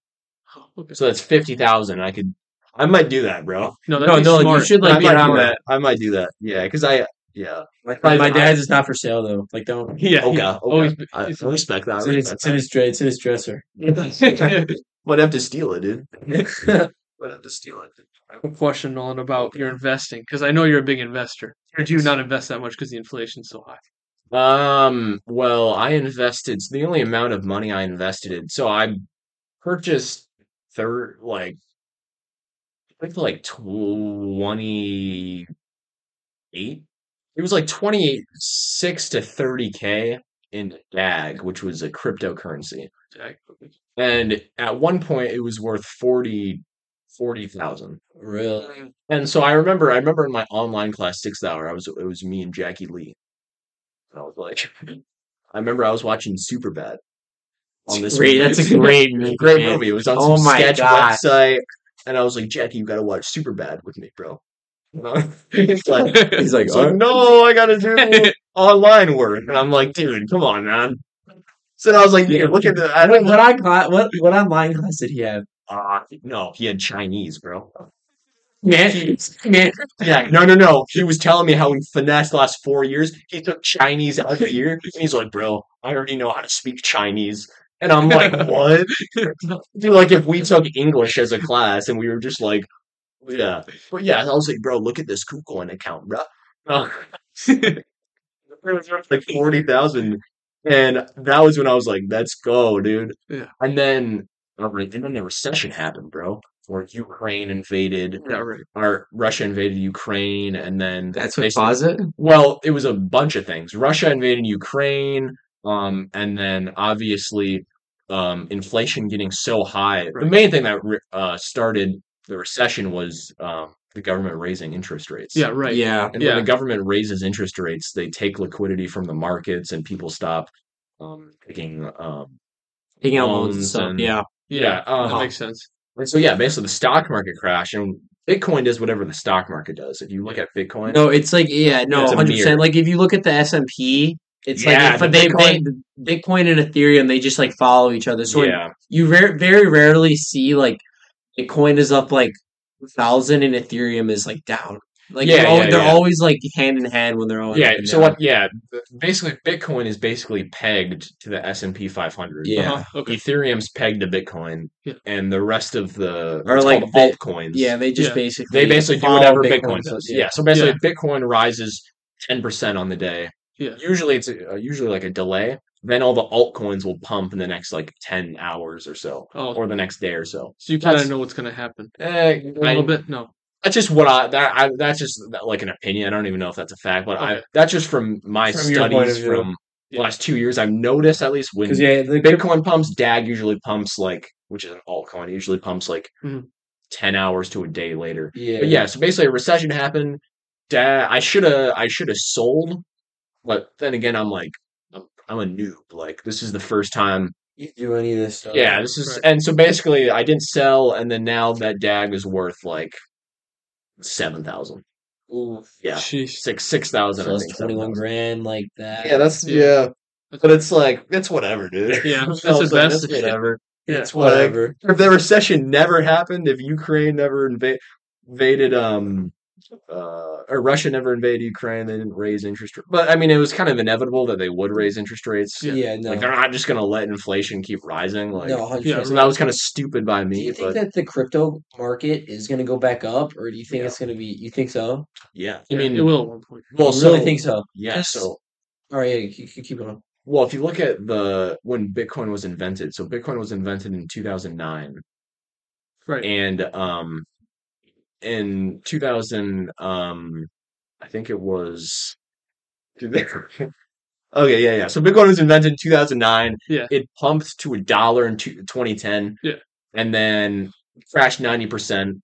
oh, so that's fifty thousand. I could, I might do that, bro. No, No, that'd be no, you should, like, I be might on that. that. I might do that. Yeah, because I, yeah. My, I- my I- dad's is not for sale though. Like don't. [laughs] Yeah. [laughs] Okay, yeah. okay. Always. I, it's- I respect that. I It's in, his, respect it's in his it's in his dresser. [laughs] that. Might have to steal it, dude. Might have to steal it. I have a question, Nolan, about your investing because I know you're a big investor. Or do you not invest that much because the inflation's so high? Um, well, I invested the only amount of money I invested in. So I purchased third like I think like 28 it was like 28 6 to 30k in DAG, which was a cryptocurrency. And at one point it was worth 40 40,000. Really? And so I remember, I remember in my online class, sixth hour, I was it was me and Jackie Lee. And I was like, [laughs] I remember I was watching Superbad on this Great, that's a [laughs] great movie, great movie. It was on Oh some my sketch website, and I was like, Jackie, you got to watch Superbad with me, bro. [laughs] He's like, He's like, he's like, "Oh." no, I got to do [laughs] online work, and I'm like, dude, come on, man. So I was like, yeah, look at the. I What, don't what I class, what what online class did he have? Uh, no, he had Chinese, bro. Man, man, Yeah, no, no, no. He was telling me how he finessed the last four years. He took Chinese out of the year, and he's like, "Bro, I already know how to speak Chinese." And I'm like, [laughs] "What?" Dude, like if we took English as a class and we were just like, "Yeah," but yeah, I was like, "Bro, look at this KuCoin account, bro." Oh. it was worth like forty thousand, and that was when I was like, "Let's go, dude." Yeah. And then, right, and then the recession happened, bro. Where Ukraine invaded, yeah, right. or Russia invaded Ukraine, and then that's what caused it. Well, it was a bunch of things. Russia invaded Ukraine, um, and then obviously um, inflation getting so high. The main thing that uh, started the recession was um, the government raising interest rates. Yeah, right. Yeah, And Yeah. when the government raises interest rates, they take liquidity from the markets, and people stop um, taking. Um, taking out loans and Loans stuff. and- Yeah, Yeah, Yeah, that uh-huh. makes sense. and so yeah, basically the stock market crash, and Bitcoin does whatever the stock market does. If you look at Bitcoin, no, it's like yeah, no, hundred percent. Like if you look at the S and P, it's Yeah, like the they, Bitcoin- they Bitcoin and Ethereum they just like follow each other. So yeah, you very very rarely see like Bitcoin is up like thousand and Ethereum is like down. Like Yeah, they're, al- yeah, they're yeah. always like hand in hand when they're all yeah. So down. what? Yeah, basically Bitcoin is basically pegged to the S and P 500. Yeah. Uh-huh. Okay. Ethereum's pegged to Bitcoin, Yeah. and the rest of the Or like called Bit- altcoins. Yeah, they just Yeah. basically they basically do follow whatever Bitcoin, Bitcoin does. Yeah. Yeah. So basically, Bitcoin rises ten percent on the day. Yeah. Usually, it's uh, usually like a delay. Then all the altcoins will pump in the next like ten hours or so, Oh, or the next day or so. so you kind of know what's going to happen Eh, a little I- bit. No. That's just what I that I that's just like an opinion. I don't even know if that's a fact, but I that's just from my From your point of studies from Yeah. last two years. I've noticed at least when yeah, the Bitcoin pumps, DAG usually pumps like, which is an altcoin, it usually pumps like Mhm. 10 hours to a day later. yeah, But yeah, so basically a recession happened. DAG, I should have, I should have sold, but then again, I'm like, I'm, I'm a noob. Like, this is the first time. you do any of this stuff. Yeah, this is, Right. and so basically I didn't sell, and then now that DAG is worth like 7,000. Ooh, Yeah. Sheesh. Six, 6,000. so I twenty one 7,000. grand like that. Yeah, that's, Yeah. yeah. But it's like, it's whatever, dude. Yeah, It's [laughs] that's the like, best. It's whatever. Yeah. It's whatever. whatever. if the recession never happened, if Ukraine never inva- invaded, um, uh, or Russia never invaded Ukraine, they didn't raise interest. rates. But I mean, it was kind of inevitable that they would raise interest rates. Yeah. Yeah, no, Like they're not just going to let inflation keep rising. Like, no, 100%. Yeah, so that was kind of stupid by me. Do me. you think But that the crypto market is going to go back up, or do you think Yeah. it's going to be? You think so? yeah, I mean, it will at one point. well, you really think so? Yeah. Yes. So, All right, yeah, keep, keep keep going. well, if you look at the when Bitcoin was invented, so Bitcoin was invented in 2009. Right. and um in 2000 um i think it was [laughs] okay yeah yeah so bitcoin was invented in 2009 Yeah. it pumped to a dollar in 2010 Yeah. and then crashed ninety percent.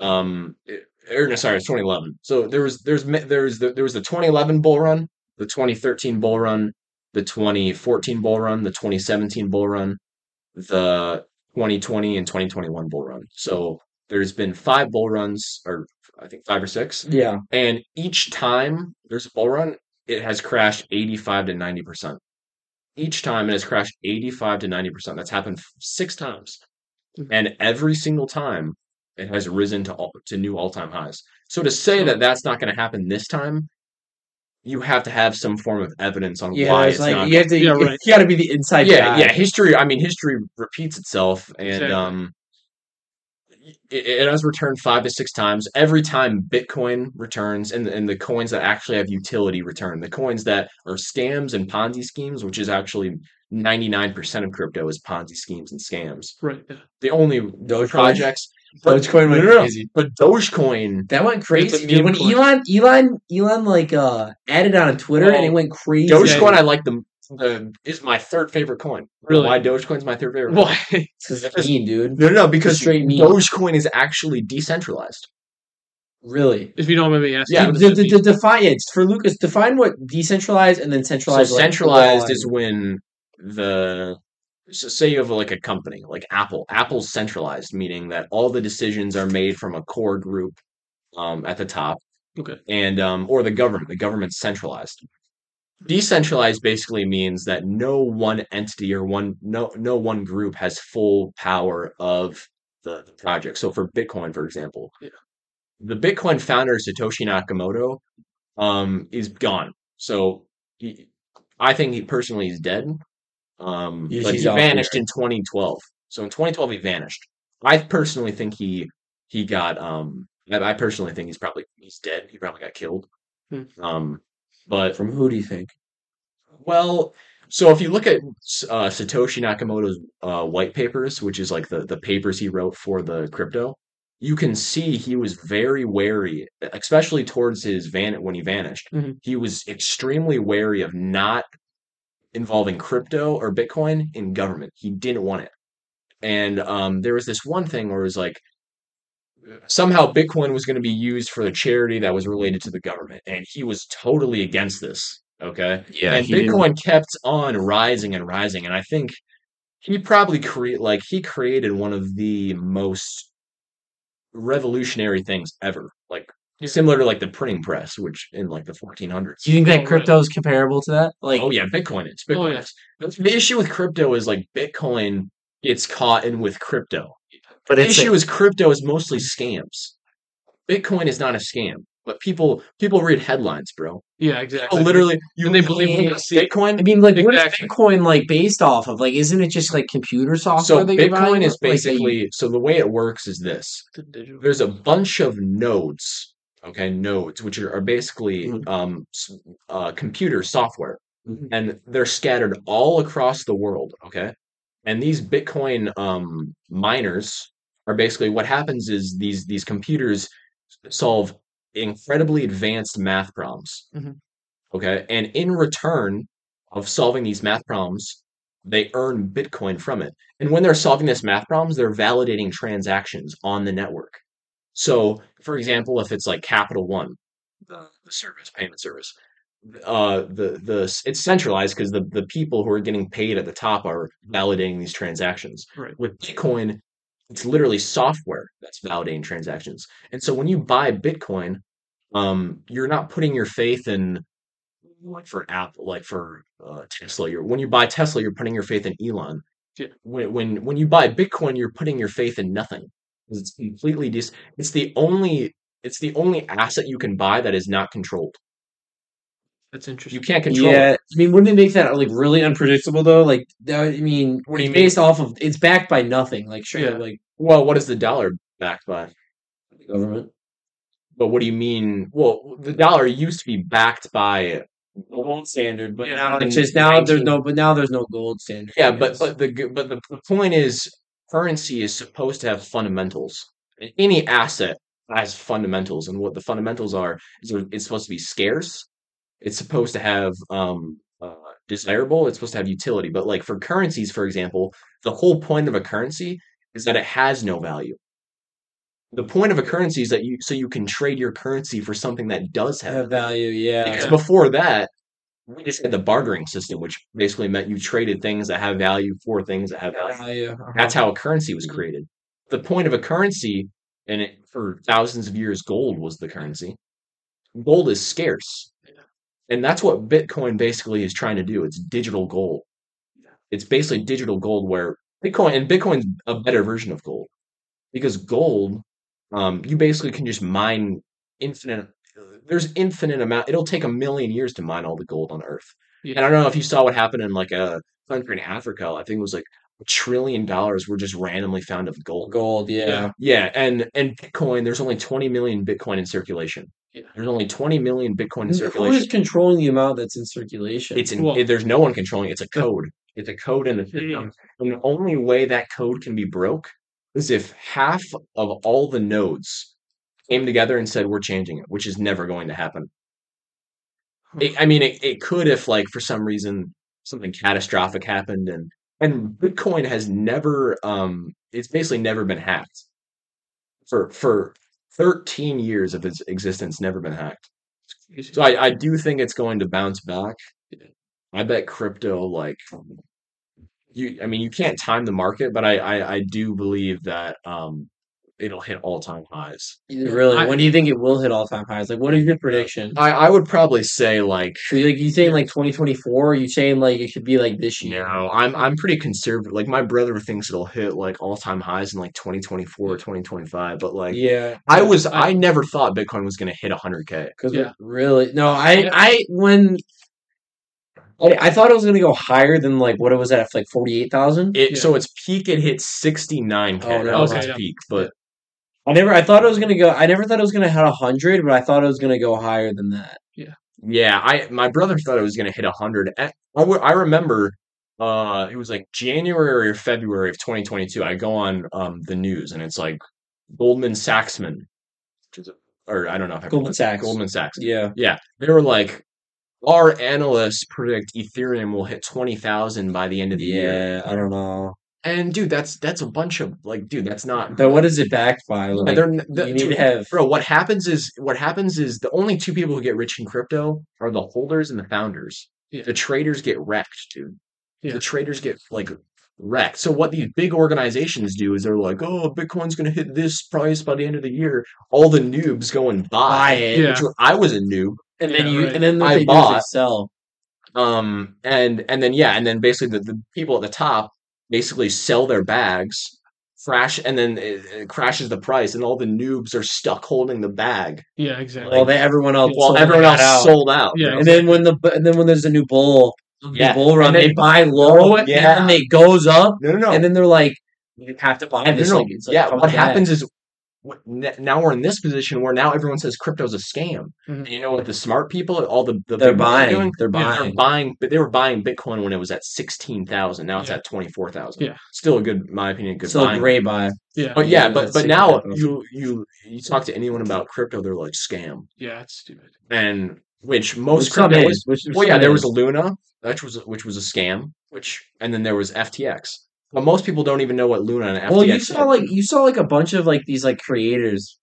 Um, it- or no, sorry, it's 2011. So there was there's mi- there was the, there was the 2011 bull run, the 2013 bull run, the 2014 bull run, the 2017 bull run, the 2020 and 2021 bull run. So there's been five bull runs, or I think five or six, Yeah. and each time there's a bull run, it has crashed 85 to 90 percent. Each time it has crashed 85 to 90 percent. That's happened six times, Mhm. and every single time it has risen to all, to new all time highs. So to say that that's not going to happen this time, you have to have some form of evidence on Yeah, why it's it's like not. you have to. Yeah, right. [laughs] You got to be the inside yeah, guy. yeah. History. I mean, history repeats itself, and Exactly. um, it, it has returned five to six times. Every time Bitcoin returns, and and the coins that actually have utility return. The coins that are scams and Ponzi schemes, which is actually ninety nine percent of crypto is Ponzi schemes and scams. Right. Yeah. The only Dogecoin. projects, but, Dogecoin went no, no, no. crazy. but Dogecoin. That went crazy, dude. When coin. Elon, Elon, Elon, like uh, added on Twitter, and it went crazy. Dogecoin, I like the, the is my third favorite coin. Really? Why Dogecoin's my third favorite? Why? because [laughs] it's mean, dude. No, no, no, because straight meme. Dogecoin is actually decentralized. Really. If you don't mind me asking, Yeah, The, that the, the define it for Lukas. Define what decentralized and then So centralized. like, centralized law is when the so say you have like a company like Apple. Apple's centralized, meaning that all the decisions are made from a core group um, at the top, Okay. and um, or the government. The government's centralized. Decentralized basically means that no one entity or one no no one group has full power of the, the project. So for Bitcoin, for example, Yeah. the Bitcoin founder Satoshi Nakamoto um, is gone. So he, I think he personally is dead. Um, He's- but he's he vanished there. in 2012. So in 2012 he vanished. I personally think he he got um I, I personally think he's probably he's dead. He probably got killed. Hmm. Um, but From who do you think? well, so if you look at uh, Satoshi Nakamoto's uh, white papers, which is like the the papers he wrote for the crypto, you can see he was very wary, especially towards his van when he vanished. Mhm. He was extremely wary of not involving crypto or Bitcoin in government. He didn't want it. And um, there was this one thing where it was like somehow Bitcoin was going to be used for a charity that was related to the government, and he was totally against this. Okay, Yeah, and he didn't- Bitcoin kept on rising and rising, and I think he probably create like he created one of the most revolutionary things ever, like Yeah. similar to like the printing press, which in like the 1400s. Do you think Oh, that crypto is comparable to that? Like, Oh yeah, Bitcoin is. Oh, Bitcoin yeah. is. The- The issue with crypto is like Bitcoin gets caught in with crypto. But The it's issue like- is crypto is mostly scams. Bitcoin is not a scam, but people people read headlines, bro. Yeah, exactly. People literally you And they believe what Yeah, they see. Bitcoin. I mean, like, what is Bitcoin like based off of? Like, isn't it just like computer software? So that you're buying? Bitcoin is Like, they- basically so the way it works is this. There's a bunch of nodes, okay, nodes which are, are basically Mhm. um uh, computer software. Mhm. and they're scattered all across the world okay and these bitcoin um miners are basically what happens is these these computers solve incredibly advanced math problems. Mhm. okay? And in return of solving these math problems they earn bitcoin from it. And when they're solving this math problems they're validating transactions on the network. So for example if it's like capital one the, the service payment service uh the the it's centralized because the the people who are getting paid at the top are validating these transactions. Right. with bitcoin it's literally software that's validating transactions. And so when you buy bitcoin um you're not putting your faith in like for apple like for uh, tesla you're when you buy tesla you're putting your faith in elon. Yeah. when when when you buy bitcoin you're putting your faith in nothing it's completely dis- it's the only it's the only asset you can buy that is not controlled That's interesting. you can't control yeah, it. I mean, wouldn't it make that like really unpredictable though? Like, I mean, What do you it's mean? based off of it's backed by nothing. Like, sure, Yeah. like Well, what is the dollar backed by? the government. But what do you mean? Well, the dollar used to be backed by the gold standard, but Yeah. now in it's just now there's no, but now there's no gold standard. yeah, but but the but the, the point is currency is supposed to have fundamentals. Any asset has fundamentals, and what the fundamentals are is it's supposed to be scarce. It's supposed to have um uh, desirable. It's supposed to have utility. But like for currencies, for example, the whole point of a currency is that it has no value. The point of a currency is that you so you can trade your currency for something that does have Have value, yeah. because before that, we just had the bartering system, which basically meant you traded things that have value for things that have value. Value. uh-huh. That's how a currency was created. The point of a currency, and it, for thousands of years, gold was the currency. Gold is scarce. And that's what Bitcoin basically is trying to do. It's digital gold. It's basically digital gold where Bitcoin, and Bitcoin's a better version of gold. Because gold, um, you basically can just mine infinite, there's infinite amount. It'll take a million years to mine all the gold on Earth. Yeah. And I don't know if you saw what happened in like a country in Africa. I think it was like a trillion dollars were just randomly found of gold. Gold, yeah. Yeah, and and Bitcoin, there's only 20 million Bitcoin in circulation. Yeah. There's only 20 million Bitcoin in Who circulation. Who is controlling the amount that's in circulation? It's in, Well- it- there's no one controlling it. It's a code. It's a code in the system. And the only way that code can be broke is if half of all the nodes came together and said we're changing it, which is never going to happen. It, I mean, it, it could if like for some reason something catastrophic happened and and Bitcoin has never um it's basically never been hacked. For for 13 years of its existence never been hacked. So I, I do think it's going to bounce back. I bet crypto like you I mean you can't time the market, but I I, I do believe that um it'll hit all time highs. really? I- when do you think it will hit all time highs? Like, what is your prediction? I, I would probably say like like, you saying like 2024? Or you saying like it should be like this year? no, I'm I'm pretty conservative. Like my brother thinks it'll hit like all time highs in like 2024 or 2025, but like Yeah, I was I- I never thought Bitcoin was going to hit 100k. because Yeah. really, no, I, I when. I, thought it was gonna go higher than like what it was at like forty eight thousand. It Yeah. so its peak it hit 69k. Oh, that was its peak, but I never I thought it was gonna go I never thought it was gonna hit hundred, but I thought it was gonna go higher than that. Yeah, Yeah. I my brother thought it was going to hit 100. I, I w- I remember uh it was like January or February of 2022. I go on um the news and it's like Goldman Sachsman, which is a, or I don't know if I Goldman Sachs. Goldman Sachs. Yeah. Yeah, they were like our analysts predict Ethereum will hit 20,000 by the end of the year. Yeah, I don't know. And dude, that's that's a bunch of like dude, that's not But what is it backed by? Like, they're the- you need dude, to have Bro, what happens is what happens is the only two people who get rich in crypto are the holders and the founders. Yeah. The traders get wrecked, dude. Yeah. The traders get like wrecked. So what these big organizations do is they're like, "Oh, Bitcoin's going to hit this price by the end of the year." All the noobs go and buy. Buy it. Yeah. Which I was a noob. and then Yeah, you right. and then what I they do bought- sell. Um and and then yeah, and then basically the, the people at the top basically sell their bags, crash and then it, it crashes the price and all the noobs are stuck holding the bag Yeah, exactly. While they everyone else while sold everyone else out. sold out. Yeah, bro. And then when the and then when there's a new bull, Yeah. the bull run, And then- they buy low, and Yeah. then it goes up, No, no, no. and then they're like, you have to buy No, this. no, Like, it's like, yeah, what happens is what, n- now we're in this position where now everyone says crypto's a scam. Mhm. You know what the smart people, all the, the They're big money buying. doing? They're Yeah, buying. buying, but they were buying Bitcoin when it was at sixteen thousand. Now it's Yeah. at twenty four thousand. Yeah. still a good, my opinion, good Still a great buy. yeah, But yeah, Yeah, but but now of you you you talk to anyone about crypto, they're like scam, yeah, it's stupid. and which most Which crypto is, is. which Well, yeah, some there is. was Luna, which was which was a scam, which and then there was FTX. But most people don't even know what Luna and FTX. Well, you is. saw like you saw like a bunch of like these like creators.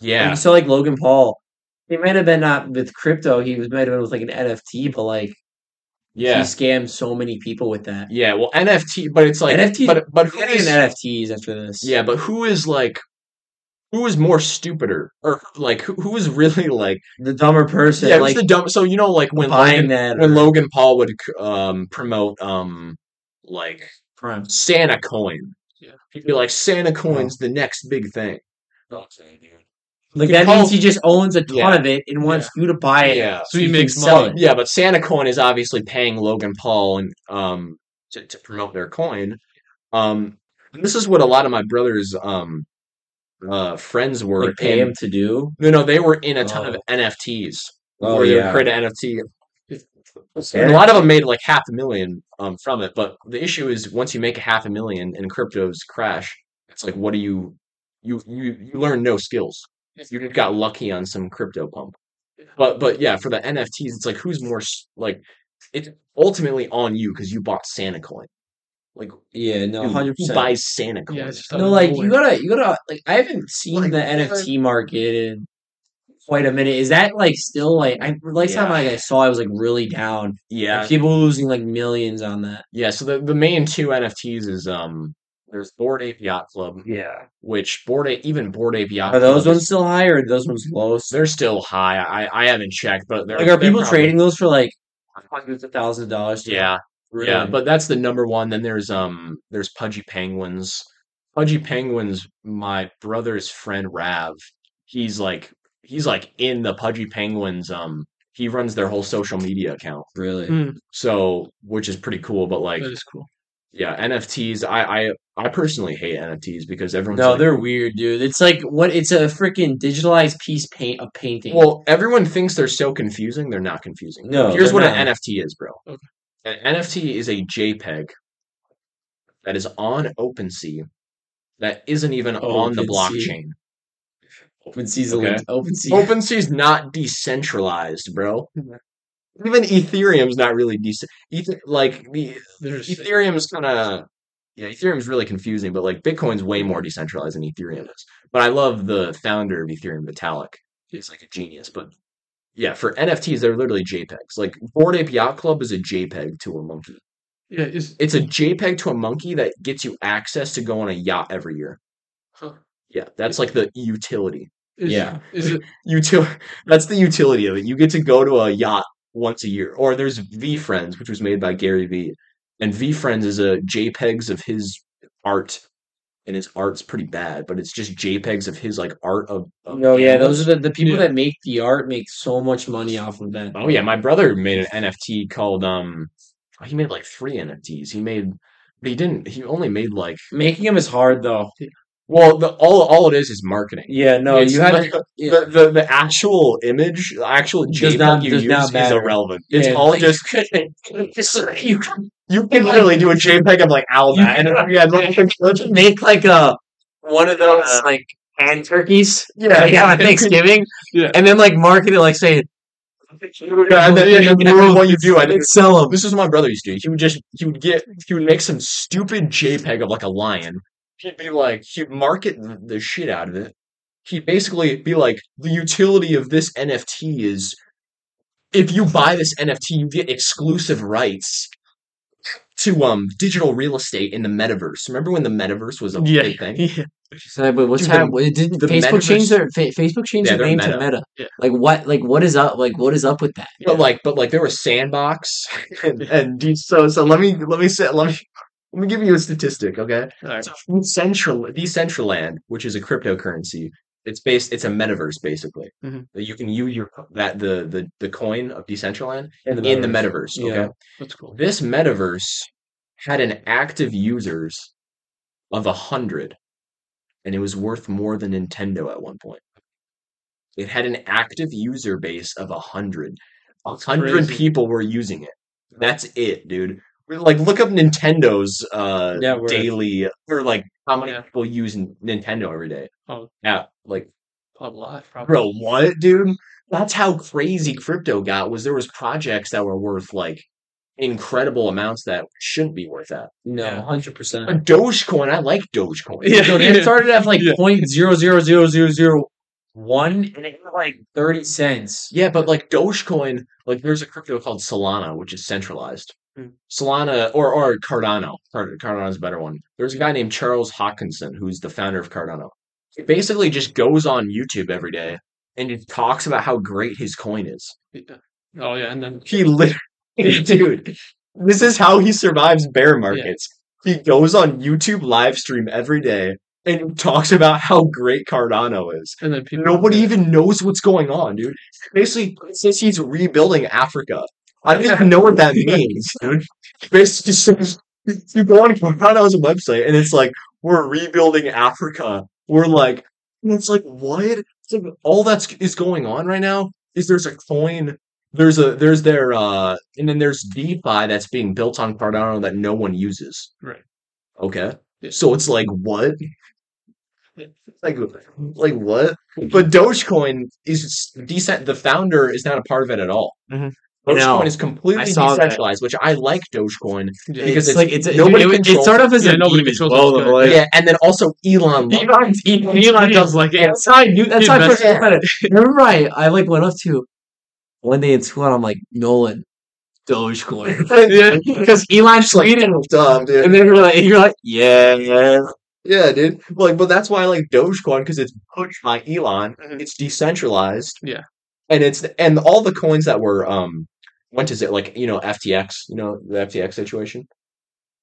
Like, yeah, you saw like Logan Paul. He might have been not with crypto. He was might have been with like an NFT, but like yeah. he scammed so many people with that. Yeah, well, NFT, but it's like NFT but but who is NFTs after this. yeah, but who is like who is more stupider or like who, who is really like the dumber person. yeah, like the dumb? So you know, like when Logan, when or- Logan Paul would um promote um like Prime. Santa coin, Yeah. he'd be like Santa coin's the next big thing. Like that means he just owns a ton Yeah. of it and wants you to buy it. Yeah. So he can makes sell money. it. Yeah, but Santa coin is obviously paying Logan Paul and um to, to promote their coin. Um, and this is what a lot of my brothers um uh friends were Like pay in- him to do. No, no, they were in a ton of Oh. NFTs Oh, where they yeah. would create an NFT. And a lot of them made like half a million um, from it, but the issue is once you make a half a million and cryptos crash, it's like what do you you you you learn no skills. You just got lucky on some crypto pump. But but yeah, for the NFTs, it's like who's more like it's ultimately on you because you bought Santa coin. Like Yeah, no, hundred percent. buys Santa coins? Yeah, No, like you gotta, you gotta, like I haven't seen Like, the? NFT market in quite a minute. Is that like still like I last time like I saw, I was like really down. yeah, Like, people losing like millions on that. yeah. So the the main two NFTs is um there's Bored Ape Yacht Club, Yeah, which Bored Ape even Bored Ape Yacht are those Club ones is- still high or are those ones low? they're still high. I I haven't checked, but they're Like, are they're people probably- trading those for like hundreds of thousands of dollars? Yeah, really? Yeah, but that's the number one. Then there's um there's Pudgy Penguins. Pudgy Penguins, my brother's friend Rav, he's like he's like in the Pudgy Penguins um he runs their whole social media account. really. Mm, So, which is pretty cool, but like that is cool. yeah, NFTs I I I personally hate NFTs because everyone's No, like, they're weird, dude. It's like what? It's a freaking digitalized piece paint a painting. well, everyone thinks they're so confusing, they're not confusing. No, Here's what not. an NFT is, bro. Okay. An NFT is a JPEG that is on OpenSea that isn't even on the OpenSea. blockchain. OpenSea's Okay. okay. OpenSea. OpenSea is not decentralized, bro. Even Ethereum's not really decent. Ether- like the There's Ethereum's kind of yeah, Ethereum's really confusing, but like Bitcoin's way more decentralized than Ethereum is. But I love the founder of Ethereum, Vitalik. He's like a genius. But yeah, for NFTs, they're literally JPEGs. Like Bored Ape Yacht Club is a JPEG to a monkey. yeah. Is It's a JPEG to a monkey that gets you access to go on a yacht every year. huh, Yeah, that's like the utility. Is, Yeah. Is [laughs] it Util that's the utility of it. You get to go to a yacht once a year. Or there's VeeFriends, which was made by Gary Vee. And VeeFriends is a JPEGs of his art. And his art's pretty bad, but it's just JPEGs of his like art of, of No, yeah, those are the, the people Yeah. that make the art make so much money off of that. Oh yeah, my brother made an NFT called um he made like three NFTs. He made but he didn't he only made like Making them is hard though. Well the all all it is is marketing. Yeah, no, It's you have like to. yeah. the, the the actual image, the actual Does JPEG not- you does use not is matter. irrelevant. It's Yeah, all just [laughs] you can you can literally do a JPEG of like Alba, and yeah, let's [laughs] make like a one of those uh, like hand turkeys. yeah, Like on [laughs] Thanksgiving, Yeah. and then like market it like say, yeah, and then, and then what you do, I think sell them. this is what my brother used to do. He would just he would get he would make some stupid JPEG of like a lion. He'd be like he'd market the, the shit out of it. He'd basically be like the utility of this NFT is if you buy this NFT, you get exclusive rights to um digital real estate in the metaverse. Remember when the metaverse was a yeah, big thing? [laughs] yeah. So, but what's Dude, happening? Didn't the Facebook change their fa- Facebook changed Yeah, their they're name to Meta. Meta? Yeah. Like what? Like what is up? Like what is up with that? But like, but like, there was Sandbox, [laughs] and, and [laughs] so so. Let me let me say let me let me give you a statistic, okay? All right. So Decentral Decentraland, which is a cryptocurrency, it's based. It's a metaverse basically. Mhm. You can use your that the the the coin of Decentraland In in the metaverse. Okay, Yeah. That's cool. this metaverse had an active users of a hundred, and it was worth more than Nintendo at one point. It had an active user base of a hundred. A hundred people were using it. That's it, dude. We're Like, look up Nintendo's uh Yeah, we're- daily or like how many Yeah. people use N- Nintendo every day. Oh. yeah, like A lot, probably. bro, what, dude? That's how crazy crypto got. Was there was projects that were worth like incredible amounts that shouldn't be worth that. No, Yeah. hundred percent. But Dogecoin, I like Dogecoin. Yeah. So they started at like Yeah. point zero zero zero zero zero one, and it was like thirty cents. Yeah, but like Dogecoin, like there's a crypto called Solana, which is centralized. Solana or or Cardano. Card- Cardano's a better one. There's a guy named Charles Hoskinson who's the founder of Cardano. He basically just goes on YouTube every day and he talks about how great his coin is. Yeah. Uh, oh yeah, and then He literally, [laughs] dude, this is how he survives bear markets. He goes on YouTube live stream every day and talks about how great Cardano is. and then people. Nobody even knows what's going on, dude. Basically, it says he's rebuilding Africa. I don't even know what that [laughs] means, dude. Basically, says you go on Cardano's website and it's like we're rebuilding Africa. We're like, and it's like what? It's like all that's is going on right now is there's a coin. There's a there's their uh and then there's DeFi that's being built on Cardano that no one uses. Right. Okay. Yeah. So it's like what? [laughs] Like like what? But Dogecoin is decent. The founder is not a part of it at all. Mhm. I know. Dogecoin is completely I saw that. decentralized, which I like Dogecoin Yeah. because it's, it's, like it's nobody it, it, it controls started off as Yeah, a nobody meme controls well. it. like- yeah, and then also Elon. Musk. Elon, Elon, Elon does like it. That's how I knew. That's He how I first invested. heard about it. [laughs] Remember, I I like went up to one day in school and I'm like Nolan, Dogecoin, [laughs] Yeah. because Elon Just like tweeted, dumb, dude. and then you're like, you're like, yeah, yeah. Yeah, dude. Like, but that's why I like Dogecoin because it's pushed by Elon. Mhm. It's decentralized. Yeah. and it's and all the coins that were um went to it like you know FTX, you know the FTX situation.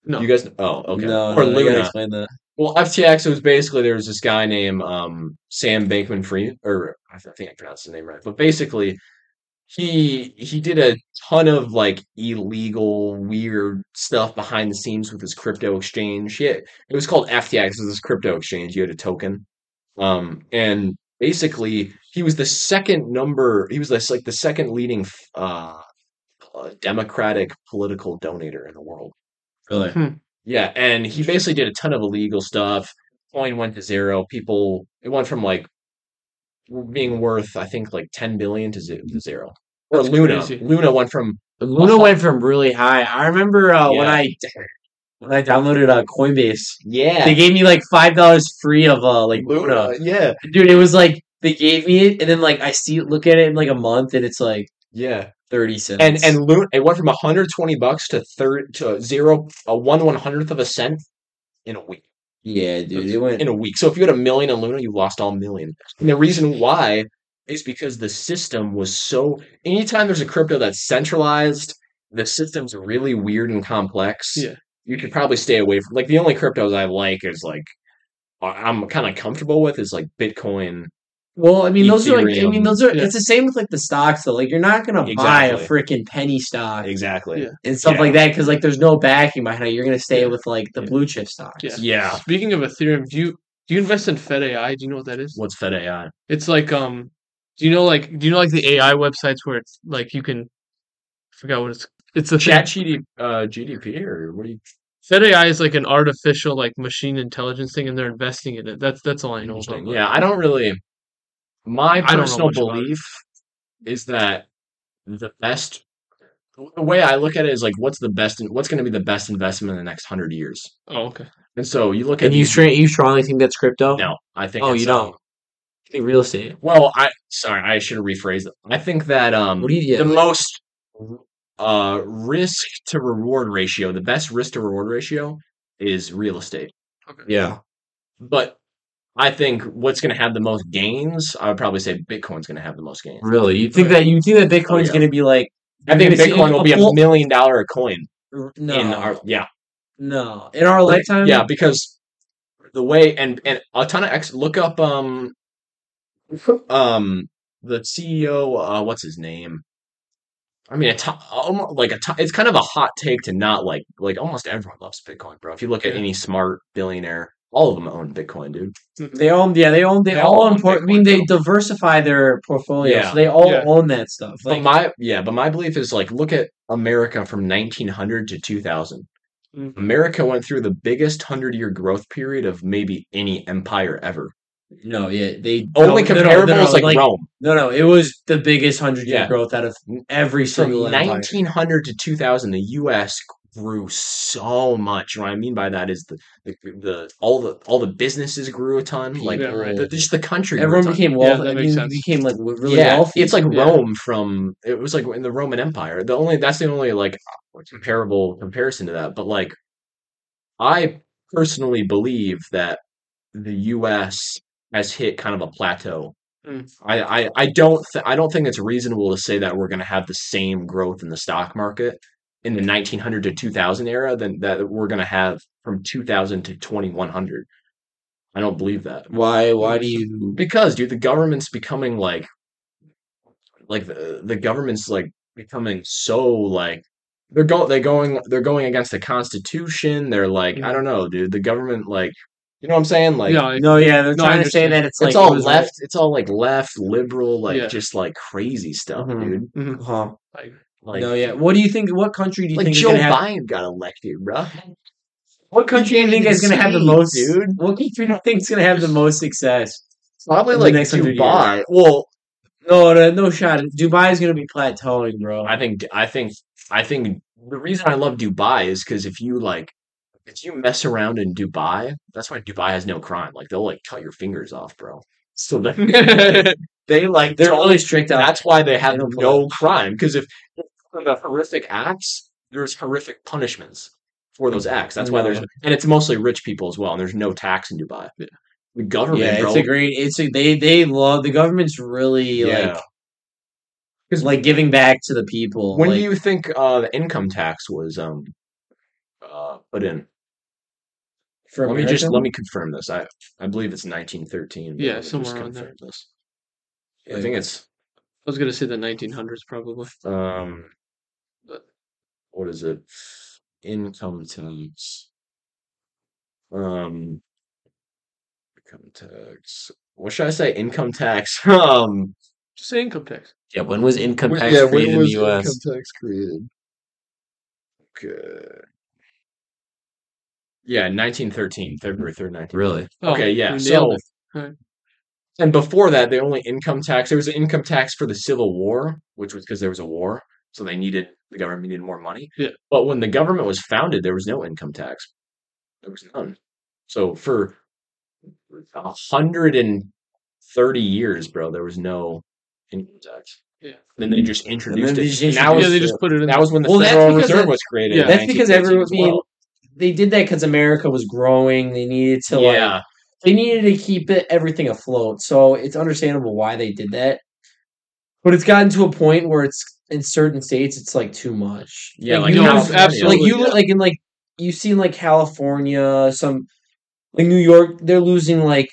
No. you guys. Oh, okay. No, or no, you gotta Luna. explain that. Well, FTX it was basically there was this guy named um Sam Bankman Fried, or I think I pronounced his name right, but basically he he did a ton of like illegal weird stuff behind the scenes with his crypto exchange. He had- it was called FTX, it was this crypto exchange. You had a token, um, and basically he was the second number. He was this like the second leading uh, Democratic political donator in the world. Really? Yeah, and he basically did a ton of illegal stuff. Coin went to zero. People, it went from like being worth, I think, like ten billion to ze- to zero. Or That's Luna, crazy. Luna went from Luna went from really high. I remember uh, when I when I downloaded uh, Coinbase, yeah, they gave me like five dollars free of uh like Luna. Luna, yeah, Dude, it was like they gave me it, and then like I see look at it in like a month, and it's like yeah, thirty cents. and and Luna, it went from one hundred twenty bucks to third to zero, a one one hundredth of a cent in a week. yeah, dude, it went. in a week. So if you had a million in Luna, you lost all million. And the reason why is because the system was so. Anytime there's a crypto that's centralized, the system's really weird and complex. Yeah. you could probably stay away from. Like the only cryptos I like is like I- I'm kind of comfortable with is like Bitcoin. Well, I mean, those are like. I mean, those are. Yeah. It's the same with like the stocks though. Like, you're not gonna buy a Exactly. freaking penny stock Exactly. Yeah. and stuff Yeah. like that because like there's no backing behind it. You're gonna stay Yeah. with like the Yeah. blue chip stocks. Yeah. Yeah. Speaking of Ethereum, do you do you invest in Fed AI? Do you know what that is? What's Fed AI? It's like um, do you know like do you know like the AI websites where it's like you can, I forgot what it's it's a Chat thing. GDP, uh, GDP or what do you? Fed AI is like an artificial like machine intelligence thing, and they're investing in it. That's that's all I know about. Yeah, I don't really. My I personal much about it. belief is that the best. The way I look at it is like, what's the best? What's going to be the best investment in the next hundred years? Oh, okay. And so you look at And you these- you strongly think that's crypto? No, I think. Oh, it's, you um, don't. I think real estate. well, I sorry, I should have rephrased it. I think that um, What do you- yeah, the like- most uh risk to reward ratio, the best risk to reward ratio is real estate. Yeah. But I think what's going to have the most gains, I would probably say Bitcoin's going to have the most gains. Really? You think that you think that Bitcoin's yeah. gonna be like I think you're gonna see Bitcoin will be a million dollar a coin no in our yeah no in our lifetime? yeah because the way and and a ton of ex look up um um the CEO uh what's his name I mean a to, almost like a to, it's kind of a hot take to not like like almost everyone loves Bitcoin bro if you look at any smart billionaire all of them own Bitcoin dude They own yeah, they own they, They all all own own por- I mean they though. diversify their portfolio. Yeah. So they all Yeah. own that stuff. but my yeah but my belief is like look at America from 1900 to 2000 Mhm. America went through the biggest 100 year growth period of maybe any empire ever no, yeah, they Only no, no, no, comparable no, no, is like, Rome. No, no, it was the biggest hundred year Yeah. growth out of every From single empire. 1900 to 2000, the U.S. grew so much. What I mean by that is the the, the all the all the businesses grew a ton. Like Yeah, right. the, just the country. grew a Everyone ton. became Yeah, wealthy. that I mean, sense. became like really yeah, wealthy. it's like Yeah. Rome from it was like in the Roman Empire. The only that's the only like comparable comparison to that. But like, I personally believe that the U.S. has hit kind of a plateau. Mm. I, I, I don't th- I don't think it's reasonable to say that we're going to have the same growth in the stock market in the 1900 to 2000 era than that we're going to have from 2000 to 2100. I don't believe that why? Why do you? because dude the government's becoming like like the, the government's like becoming so like they're going they're going they're going against the constitution they're like i don't know dude the government like you know what i'm saying like yeah, I- No, yeah, they're No, trying to say that it's like it's all was left it's all like left liberal like Yeah. just like crazy stuff Mhm. dude mhm. Huh. Like, like no, yeah. What do you think? What country do you like think joe is gonna have? biden got elected bro What country do you think is gonna have the most? dude. What country do you think is gonna have the most success? probably like next dubai well No, no, no shot. Dubai is gonna be plateauing, bro. I think I think I think the reason I love Dubai is because if you like if you mess around in Dubai, that's why Dubai has no crime. Like they'll like cut your fingers off, bro. So they [laughs] [laughs] they like They're don't- really strict out. that's why they have They no crime because if the horrific acts, there's horrific punishments for those acts. That's why there's and it's mostly rich people as well. And there's no tax in Dubai. Yeah. The government, yeah, bro. it's a great. It's a, they they love the government's really yeah. like like giving back to the people. When like, do you think uh, the income tax was um uh, put in? let me just let me confirm this. I I believe it's 1913. Yeah, let me just somewhere around there. This. I think it's I was gonna say the 1900s probably. um what is it? Income tax. Um income tax. What should I say? Income tax. [laughs] Um Just say income tax. yeah, when was income when- tax yeah, when created in was the U.S.? income tax created? Okay. Yeah, 1913, February 3rd, 1913. Really? Okay, yeah. So, nailed and before that, the only income tax there was an income tax for the Civil War, which was because there was a war, so they needed the government needed more money. Yeah. But when the government was founded, there was no income tax. There was none. So for a hundred and thirty years, bro, there was no income tax. Yeah. Then they just introduced they it. just And that introduced was yeah, they just put it in. that was when the Well, Federal Reserve that- was created. yeah, That's because everyone. as well. they did that because America was growing. They needed to like yeah, they needed to keep it everything afloat. So it's understandable why they did that. But it's gotten to a point where it's in certain states it's like too much. yeah, like, like you No, have- absolutely. like you yeah. like in like you see in like California, some like New York, they're losing like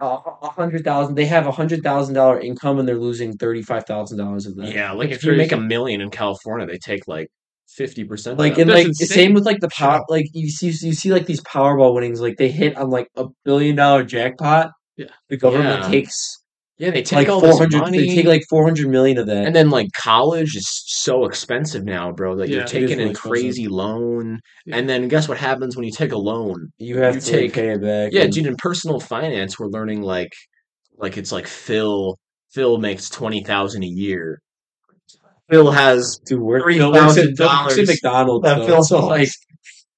a a hundred thousand. They have a hundred thousand dollar income and they're losing thirty five thousand dollars of that. Yeah, like That's if you make a million in California, they take like fifty percent. Like that. and That's like insane. same with like the power like you see you see like these Powerball winnings like they hit on like a billion dollar jackpot. Yeah. The government Yeah. takes yeah, they take like all this hundred. money. They take like four hundred million of that. And then like college is so expensive now, bro. Like Yeah, you're it is taking really a expensive. crazy loan, Yeah. and then guess what happens when you take a loan? you have you to take- pay it back. Yeah, and- dude. In personal finance, we're learning like, like it's like Phil. Phil makes twenty thousand a year. Phil has dude, work, three Phil works at- thousand Phil works at dollars. McDonald's. That though, Phil so, like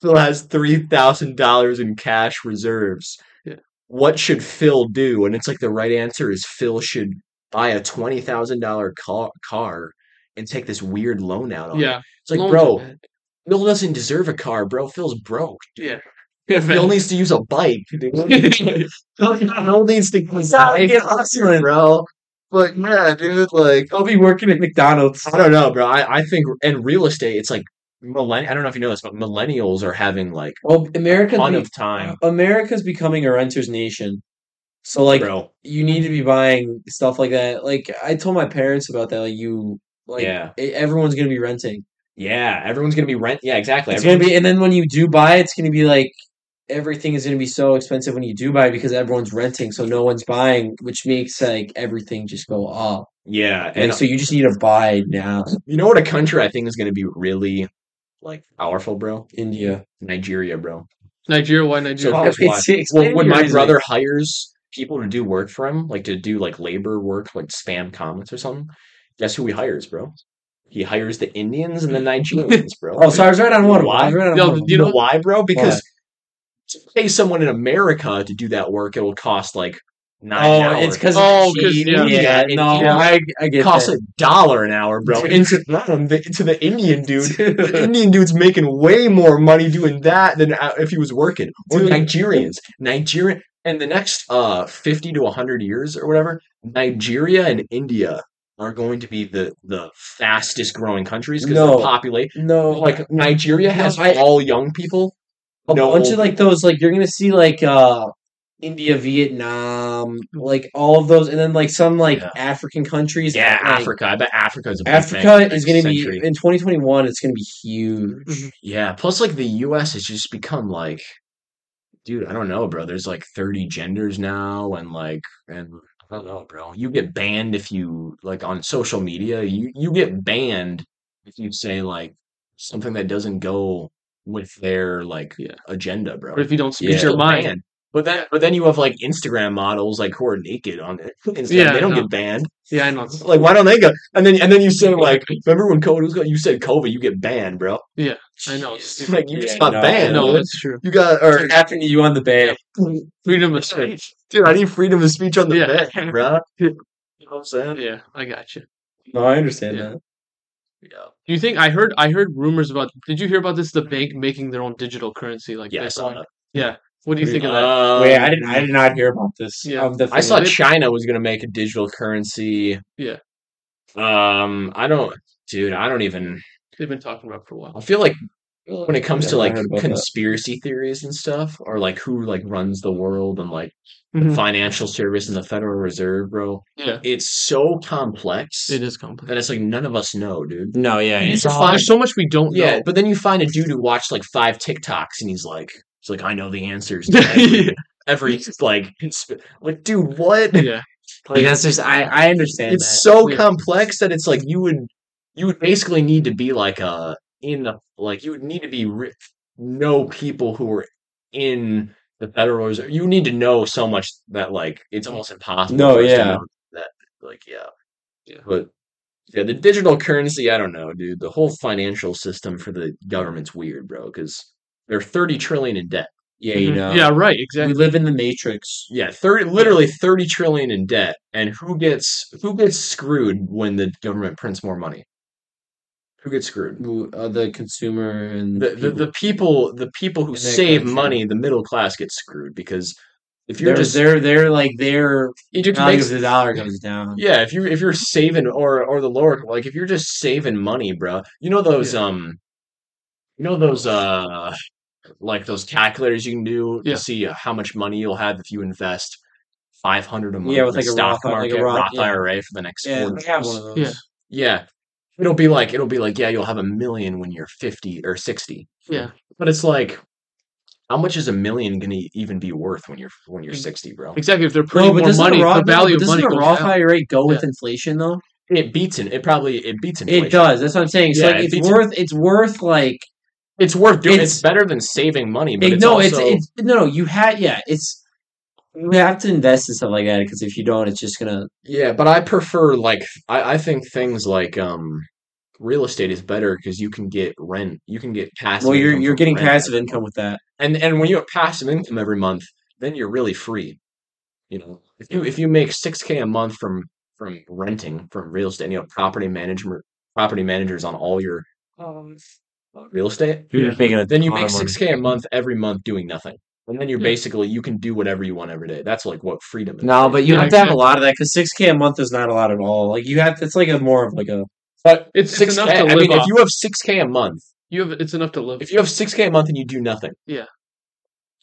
Phil has three thousand dollars in cash reserves. Yeah. What should Phil do? And it's like the right answer is Phil should buy a twenty thousand dollar car and take this weird loan out on it. Yeah. It's like, loans bro. Phil doesn't deserve a car, bro. Phil's broke. Yeah. [laughs] Phil needs to use a bike. [laughs] Phil needs to get hustling. bro. But yeah, dude, like I'll be working at McDonald's. I don't know, bro. I, I think in real estate, it's like millenn. I don't know if you know this, but millennials are having like Well, a America's ton of time, America's becoming a renter's nation. So like bro. you need to be buying stuff like that. Like I told my parents about that. Like you, like Yeah. everyone's gonna be renting. Yeah, everyone's gonna be rent. Yeah, exactly. It's gonna be, and then when you do buy, it's gonna be like everything is gonna be so expensive when you do buy because everyone's renting, so no one's buying, which makes like everything just go up. yeah, Like, and so you just need to buy now. you know what a country I think is gonna be really like powerful, bro. India. Nigeria, bro. Nigeria, why So Nigeria? here's [laughs] why. It's- it's Well, when my brother hires people to do work for him, like to do like labor work, like spam comments or something, guess who he hires, bro? He hires the Indians and the Nigerians, bro. [laughs] Oh, so I was right on You know one. why? Right on Yo, one. you You know know- why, bro? Because Why? to pay someone in America to do that work, it will cost like nine Oh, hours. it's because Oh, 'cause, yeah, yeah. yeah, no, Yeah. I, I get costs that. a dollar an hour, bro. Into the, into the Indian dude. [laughs] The Indian dude's making way more money doing that than uh, if he was working. Or Dude. Nigerians, Nigerian, and the next uh fifty to hundred years or whatever, Nigeria and India are going to be the the fastest growing countries because No. their population. No, Like Nigeria has I- all young people. a no bunch of like those like you're gonna see like uh India, Vietnam, like all of those, and then like some like Yeah. African countries. Yeah, like, Africa. I bet Africa is a big Africa thing is gonna be in 2021. It's gonna be huge. Mhm. Yeah, plus like the US has just become like dude, I don't know, bro. There's like 30 genders now and like and I don't know, bro. You get banned if you like on social media, you you get banned if you say like something that doesn't go with their like Yeah. agenda, bro. Or if you don't speak Yeah. your mind. Banned. But then, but then you have like Instagram models like who are naked on it. [laughs] Instagram. Yeah, they don't no. get banned. Yeah, I know. Like, why don't they go? And then, and then you say like, remember when COVID was going? You said COVID, you get banned, bro. Yeah, I know. Jeez. [laughs] Like you just got no, banned. No, that's true. You got or After you on the ban. [laughs] Freedom of speech. dude, I need freedom of speech on the Yeah. bed, bro. You know what I'm saying? Yeah, I got you. No, I understand Yeah. that. Yeah. Do you think I heard? I heard rumors about. Did you hear about this? The bank making their own digital currency, like Yeah, I saw that. Yeah. What do you think of that? Um, Wait, I didn't. I did not hear about this. Yeah. Um, the I saw thing with it. China was gonna make a digital currency. Yeah. Um, I don't, dude. I don't even. They've been talking about it for a while. I feel like when it comes Yeah, to like heard about that. conspiracy theories and stuff, or like who like runs the world and like Mhm. financial service and the Federal Reserve, bro, Yeah, it's so complex it is complex. and it's like none of us know, dude. No, yeah, You it's all- There's so much we don't Yeah, know. but then you find a dude who watched like five TikToks and he's like, he's like, I know the answers to [laughs] every, yeah. every like, consp- like, dude, what? yeah. [laughs] like that's just. I I understand it's that. so Yeah. complex that it's like you would you would basically need to be like a in the like you would need to be ri- know people who are in the federal reserve you need to know so much that like it's almost impossible No, for us to yeah. that like yeah Yeah. but yeah the digital currency i don't know dude the whole financial system for the government's weird bro because they're 30 trillion in debt Yeah, you Mhm. know. Yeah, right. Exactly. We live in the matrix. yeah 30 literally 30 trillion in debt and who gets who gets screwed when the government prints more money who gets screwed Who- Uh, the consumer and the, the, the people the people who save country. money the middle class gets screwed because if you're they're just they're they're like their value make- of the dollar goes down. yeah if you if you're saving or or the lower like if you're just saving money bro you know those Yeah. um you know those uh like those calculators you can do Yeah. to see uh, how much money you'll have if you invest 500 a month Yeah, with in like a stock Roth- like a market Roth- Roth yeah. IRA for the next Yeah, 40 I have one of those. Yeah. Yeah. It'll be like it'll be like, yeah, you'll have a million when you're 50 or 60. Yeah. But it's like how much is a million going to even be worth when you're when you're 60, bro? Exactly. If they're No, putting but more doesn't money, a Roth, the value of money doesn't a goes Roth. IRA go with inflation though? It beats it. It probably it beats inflation. It does. That's what I'm saying. So Yeah, like it it's beats- worth it's worth like It's worth doing. It's- It's, better than saving money, but it- it's no, also, it's it's no no you had yeah it's you have to invest in stuff like that because if you don't, it's just gonna yeah, but I prefer like I I think things like um real estate is better because you can get rent. You can get passive. well you're income you're getting rent. passive income with that. and and when you have passive income every month, then you're really free. You know, if you if you make six k a month from from renting from real estate, you know, property management property managers on all your um, real estate, You're Yeah. just making a then you make six k a month every month doing nothing, and then you're Yeah. basically you can do whatever you want every day. That's like what freedom is. No, but you Yeah, have to have a lot of that because six k a month is not a lot at all. Like you have, it's like a more of like a but It's- it's six enough k. to I live mean, if you have six k a month, You have it's enough to live. if you have six k a month and you do nothing, yeah.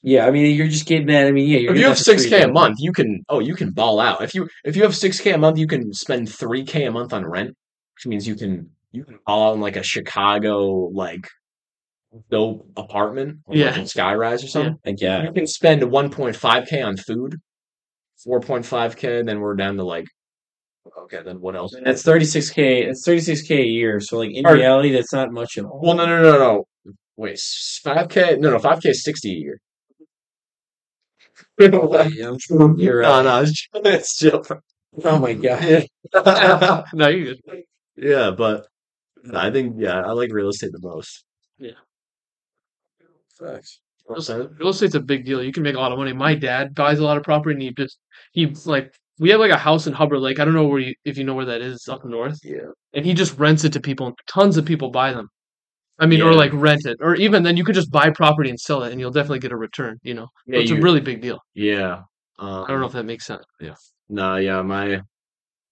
Yeah, I mean, you're just getting that. I mean, yeah. You're if you have six k a month, you can oh you can ball out. If you if you have six k a month, you can spend three k a month on rent, which means you can you can out in like a Chicago like dope apartment, or Yeah. like Skyrise or something. Like yeah, You can spend one point five k on food, four point five k. Then we're down to like okay. Then what else? that's thirty six k. It's thirty six k a year. So like in Or- reality, that's not much at all. Well, no, no, no, no. Wait, five k? No, no, five k is sixty a year. no, [laughs] oh, Yeah, I'm sure you're right. no, [laughs] it's it's. Oh my god. [laughs] no, you yeah, but I think yeah, I like real estate the most. Yeah. Facts. Real estate, real estate's a big deal. You can make a lot of money. My dad buys a lot of property, and he just he like we have like a house in Hubbard Lake. I don't know where you if you know where that is up north, Yeah. and he just rents it to people. and Tons of people buy them. I mean, or like rent it, or even then you could just buy property and sell it, and you'll definitely get a return. You know, Yeah, So it's a really big deal. Yeah. Um, I don't know if that makes sense. Yeah. No, yeah, my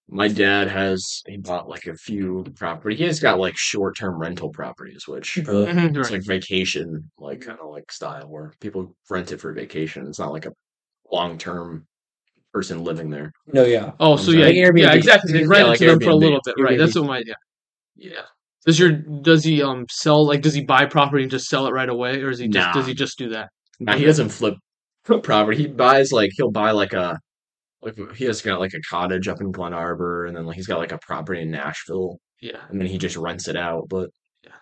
my dad has he bought like a few property. He has got like short term rental properties, which Really? Mhm, it's like vacation, like kind of like style where people rent it for vacation. It's not like a long term person living there. No, yeah. Oh, so yeah, Like Airbnb. yeah, exactly. They Yeah, like it to them for a little bit, right? That's what my yeah, yeah. Does your does he um sell like does he buy property and just sell it right away, or is he just Nah. does he just do that? Now he doesn't flip property. He buys like he'll buy like a like he has got like a cottage up in Glen Arbor, and then like he's got like a property in Nashville, Yeah, and then he just rents it out. But Yeah.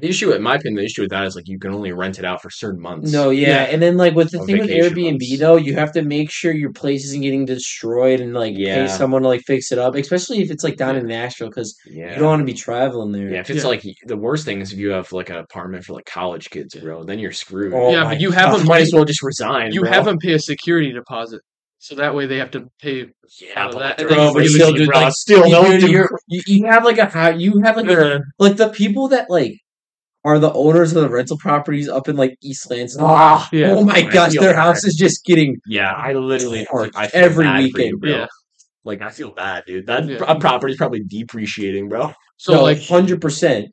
The issue, in my opinion, the issue with that is like you can only rent it out for certain months. No, yeah. Yeah. and then like with the On thing with vacation Airbnb months. though, you have to make sure your place isn't getting destroyed and like Yeah. pay someone to like fix it up, especially if it's like down in Nashville because yeah, you don't want to be traveling there. yeah. If it's Yeah. like the worst thing is if you have like an apartment for like college kids, bro, then you're screwed. Oh Yeah, my but you have God. them might as well just resign. You bro. have them pay a security deposit, so that way they have to pay. yeah, out of but that, they're and then but still, dude, like, still you, no dude, dude, you're- you, you have like a high, you have like a, like the people that like are the owners of the rental properties up in like East Lansing. Ah, Yeah. Oh my I gosh, their bad. house is just getting Yeah, I literally Torched I feel every bad for you, weekend. bro. Yeah. Like I feel bad, dude. That Yeah. property's probably depreciating, bro. So no, like, hundred percent.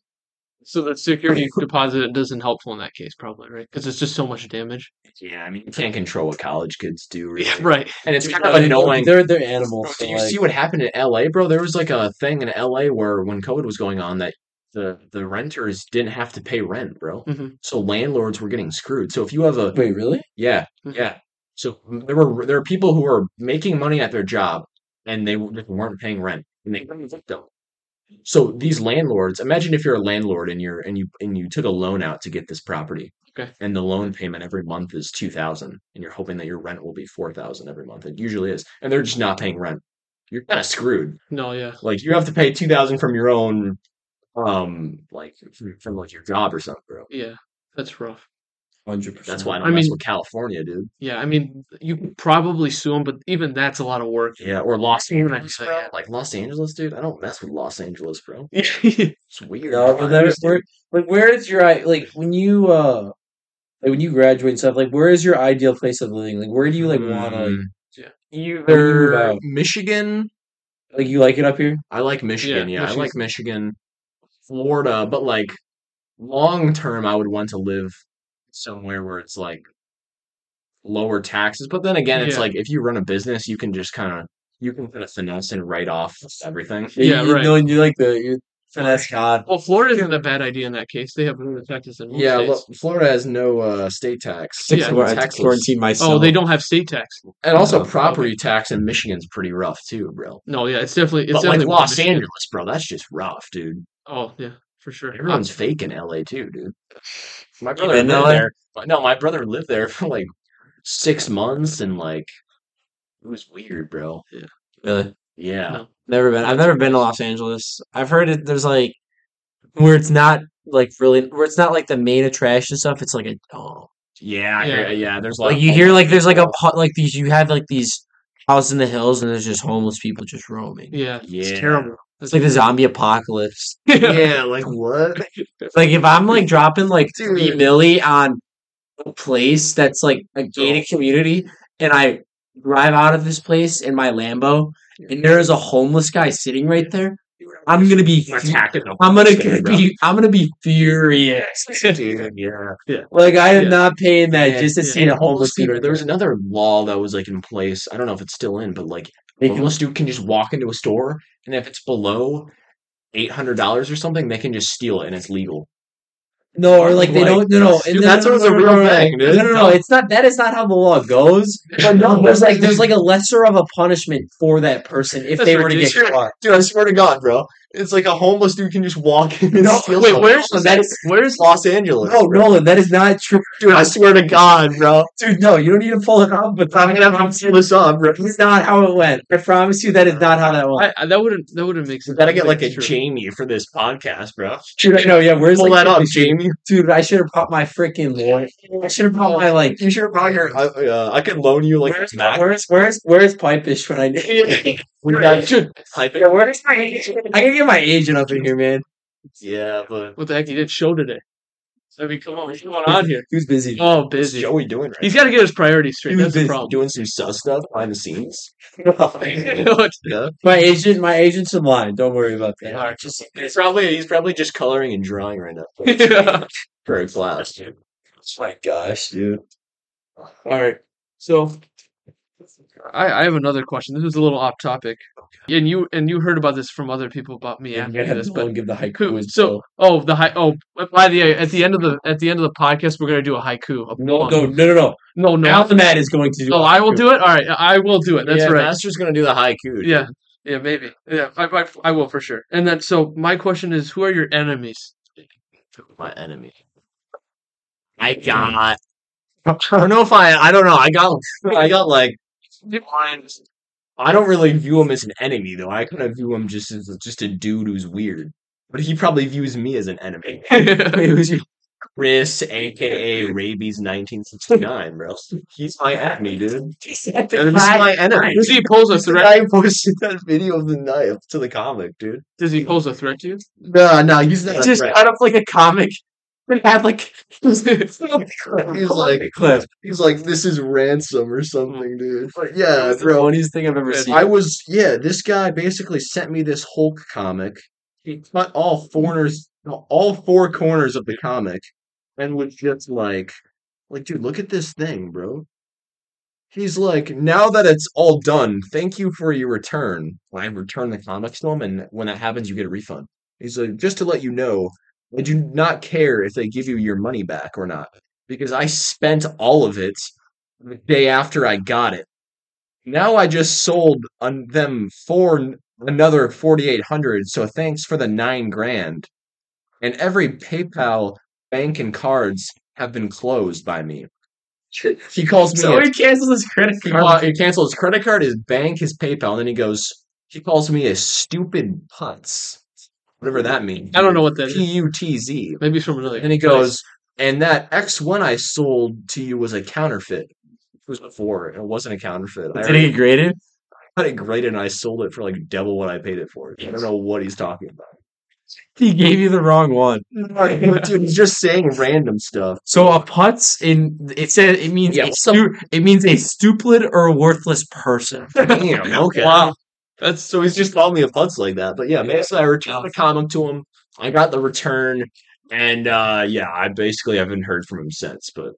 So the security [laughs] deposit doesn't helpful in that case, probably, right? Because it's just so much damage. Yeah, I mean you can't control what college kids do, [laughs] really. right. And it's Dude, kind of no, annoying. They're they're animals. Bro, So did you like, see what happened in LA, bro? There was like a thing in LA where when COVID was going on that the the renters didn't have to pay rent, bro. Mhm. So landlords were getting screwed. So if you have a wait, really? yeah, Mhm. yeah. So there were there are people who are making money at their job and they just weren't paying rent and they couldn't evict them. So these landlords, imagine if you're a landlord and you're and you and you took a loan out to get this property. Okay. And the loan payment every month is two thousand, and you're hoping that your rent will be four thousand every month. It usually is, and they're just not paying rent. You're kind of screwed. No, yeah. Like you have to pay two thousand from your own, um, like from, from like your job or something, bro. Yeah. That's rough. Hundred percent. That's why I I don't mess mean- with California, dude. Yeah, I mean, you could probably sue them, but even that's a lot of work. Yeah, or Los Angeles, Yeah. Like Los Angeles, dude. I don't mess with Los Angeles, bro. yeah, [laughs] It's weird. No, but there, where, like, where is your like when you uh, like when you graduate and stuff? Like, where is your ideal place of living? Like, where do you like want to like, Yeah. move either? Michigan. like you like it up here? I like Michigan. Yeah, Yeah, I like Michigan, Florida, but like long term, I would want to live somewhere where it's like lower taxes. But then again, it's Yeah. like if you run a business, you can just kind of you can kind of finesse and write off everything. [laughs] Yeah, you, right. know, you like the you finesse God. Well, Florida isn't a bad idea in that case. They have lower taxes than most Yeah, states. look, Florida has no uh, state tax. Yeah. It's taxless. quarantine myself. oh, they don't have state tax. And also, Oh, property tax in Michigan's pretty rough too, bro. No, yeah, it's definitely it's but like definitely Los Michigan. Angeles, bro, that's just rough, dude. Oh yeah, for sure. Everyone's fake in LA too, dude. My brother lived LA? there. No, my brother lived there [laughs] for like six months, and like it was weird, bro. really Yeah, No. never been. I've never been to Los Angeles. I've heard it. There's like where it's not like really where it's not like the main attraction stuff. It's like a oh, yeah, I Yeah. hear- yeah. There's a lot like of you hear like there's like a like these you have like these houses in the hills and there's just homeless people just roaming. Yeah, it's Yeah. terrible. It's like the zombie apocalypse. [laughs] yeah, like what? [laughs] Like if I'm like dropping like three milli on a place that's like a gated community, and I drive out of this place in my Lambo, and there is a homeless guy sitting right there, I'm gonna be. Attacking them. I'm gonna be. I'm gonna be furious. [laughs] Dude, yeah. Like I am Yeah. not paying that And- just to see a homeless dude. people. There was another law that was like in place. I don't know if it's still in, but like They a can- homeless dude can just walk into a store, and if it's below eight hundred dollars or something, they can just steal it, and it's legal. No, or like they don't. No, no. dude, that's what's a real thing, dude. No, no, no. It's not. That is not how the law goes. But no, [laughs] there's like there's like a lesser of a punishment for that person if That's they were to get caught. Dude, I swear to God, bro, it's like a homeless dude can just walk in and No, steal. wait, something. where's that is where's Los Angeles? no, Nolan. That is not true, dude, I swear to God, bro. dude. No, you don't need to pull it off. But I'm gonna have to pull this up, bro. That's not how it went. I promise you, that is not how that went. I, I, that wouldn't that wouldn't make We sense. gotta get like a Sure. Jamie for this podcast, bro. Dude, I know. Yeah, where's Pull like, that up, Jamie. dude? I should have brought my freaking lawyer. I should have brought my like. You should have brought your. I, uh, I could loan you like Where's a Mac. where's where's where's Pipish when I need? [laughs] [laughs] [laughs] We got should Yeah, where's my agent? I can get my agent up in here, man. Yeah, but What the heck? He did show today. I mean, come on, what's going on here? Who's busy? Oh, busy. what's. Joey doing right? He's got to get his priorities straight. He was That's the busy problem. doing some sus stuff behind the scenes. [laughs] Yeah. My agent, my agent's in line. Don't worry about that. Just he's probably he's probably just coloring and drawing right now Yeah. for a class, dude. Oh my gosh, dude. All right. So I, I have another question. This is a little off topic. And you and you heard about this from other people about me Yeah, asking you you have this, but give the haiku. Cool. as So, oh, the high. Oh, by the at the end of the at the end of the podcast, we're gonna do a haiku. A no, poem. no, no, no, no. no, no. Alamat is going to do. Oh, a I will do it. All right, I will do it. That's yeah, right. Master's gonna do the haiku. dude. Yeah, yeah, maybe. Yeah, I, I, I will for sure. And then, so my question is, who are your enemies? My enemy. I got. I don't know if I. I don't know. I got. I got like. I don't really view him as an enemy though. I kind of view him just as just a dude who's weird. But he probably views me as an enemy. Wait, who's your Chris, aka Rabies, nineteen sixty nine, bro. He's my enemy, dude. He's my enemy. Does he pose a threat? who posted that video of the knife to the comic, dude. Does he pose a threat to you? No, no, he's not. just kind of like a comic and had [laughs] [laughs] like He's [laughs] like, clip. he's like, this is ransom or something, dude. But yeah, That's the bro. funniest thing I've ever seen. I was, yeah, this guy basically sent me this Hulk comic. He cut all corners, all four corners of the comic, and was just like, like, dude, look at this thing, bro. He's like, now that it's all done, thank you for your return. I return the comics to him, and when that happens, you get a refund. He's like, just to let you know, I do not care if they give you your money back or not, because I spent all of it the day after I got it. Now I just sold on them for another 4800 so thanks for the 9 grand. And every PayPal bank and cards have been closed by me. [laughs] He calls me so a he canceled his credit card. ca- he cancels his credit card, his bank, his PayPal, and then he goes, he calls me a stupid putz. Whatever that means. I don't know what that is. P U T Z. Maybe it's from another. And he place. goes, and that X1 I sold to you was a counterfeit. It was before. It wasn't a counterfeit. I Did already he grade it? I got it graded and I sold it for like double what I paid it for. I don't know what he's talking about. He gave you the wrong one. [laughs] Dude, he's just saying random stuff. So a putz in it says it means Yeah, a some- stu- it means a stupid or a worthless person. Damn, okay. Wow. That's So he's just called me a putz like that. But yeah, basically I returned the comic to him. I got the return. And uh yeah, I basically haven't heard from him since. But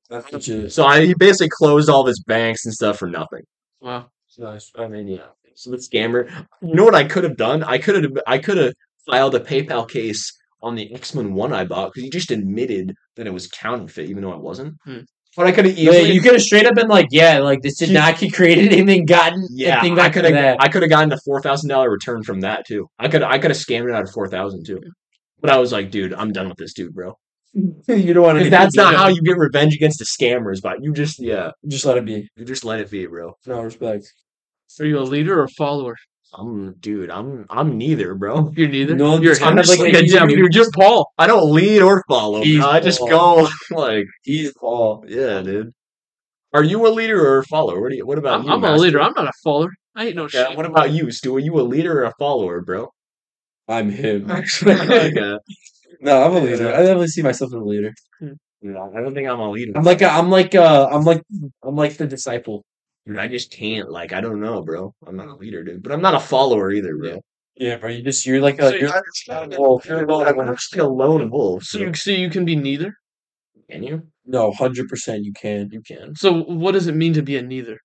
so I he basically closed all of his banks and stuff for nothing. wow. Nice. I mean, yeah. So the scammer. You know what I could have done? I could have. I could have filed a PayPal case on the X Men One I bought because he just admitted that it was counterfeit, even though it wasn't. Hmm. But I could have Yeah, easily. you could have straight up been like, yeah, like this did not get created and then gotten yeah, a thing I back could have. I could have gotten a four thousand dollar return from that too. I could. I could have scammed it out of four thousand too. But I was like, dude, I'm done with this dude, bro. [laughs] you don't want to. That's [laughs] not how you get revenge against the scammers, but you just yeah, Just let it be. you just let it be, bro. No respect. Are you a leader or a follower? I'm dude. I'm I'm neither, bro. [laughs] You're neither. No, you're just kind of like like yeah, you're just Paul. I don't lead or follow. He's. I just Paul. go [laughs] like He's Paul. Yeah, dude. Are you a leader or a follower? What do you? What about I'm, you? I'm a leader. I'm not a follower. I ain't no Yeah, shit. what about you, Stu? Are you a leader or a follower, bro? I'm him. [laughs] okay. No, I'm a leader. I definitely see myself as a leader. No, I don't think I'm a leader. I'm like a, I'm like uh I'm like I'm like the disciple. Dude, I just can't. Like, I don't know, bro. I'm not a mm. leader, dude. But I'm not a follower either, bro. Yeah, bro. You just you're like So a you're, I'm wolf. You're a lone wolf. actually a lone wolf. So So you, so you can be neither. can you? no, hundred percent you can. You can. So what does it mean to be a neither?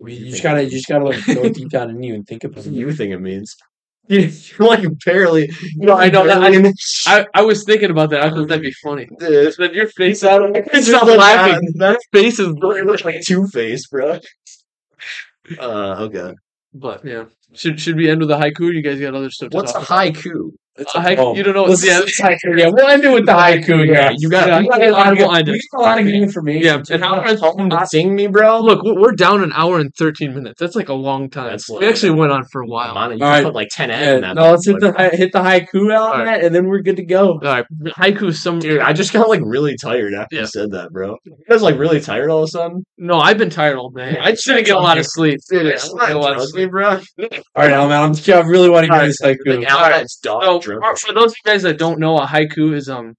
You you just gotta you just gotta like go [laughs] deep down in you and think about What it. you think it means? [laughs] You're like barely. No, I know that- barely- I, I was thinking about that. I thought that'd be funny. Dude, But your face out of It's [laughs] Stop not laughing. That face is really looks like Two Face, bro. Uh, okay. But yeah, should should we end with a haiku? You guys got other stuff to What's a about? Haiku? It's A haiku- you don't know. Let's yeah, just haiku. Yeah, we'll end it with the haiku. Yeah, You got- Yeah, we got I- a lot of I- I good, did. we got a lot of good information. Yeah, too. and how Wanna tell to sing me, bro? Look, we're we're down an hour and thirteen minutes. That's like a long time. That's we long. actually went on for a while. Come on, you All can right. put like 10 N Yeah, in that. no, let's hit the hi- hit the haiku out on All and then we're good to go. All right, haiku. Some Dude, I just got like really tired after Yeah. you said that, bro. You guys like really tired all of a sudden? no. I've been tired all day. I just didn't get a lot of sleep. Dude, I didn't get a lot of me, sleep. bro. All right, now, man, I'm, I really want to All hear this haiku. Like, Alan's dog So drunk. For, for those of you guys that don't know, a haiku is um,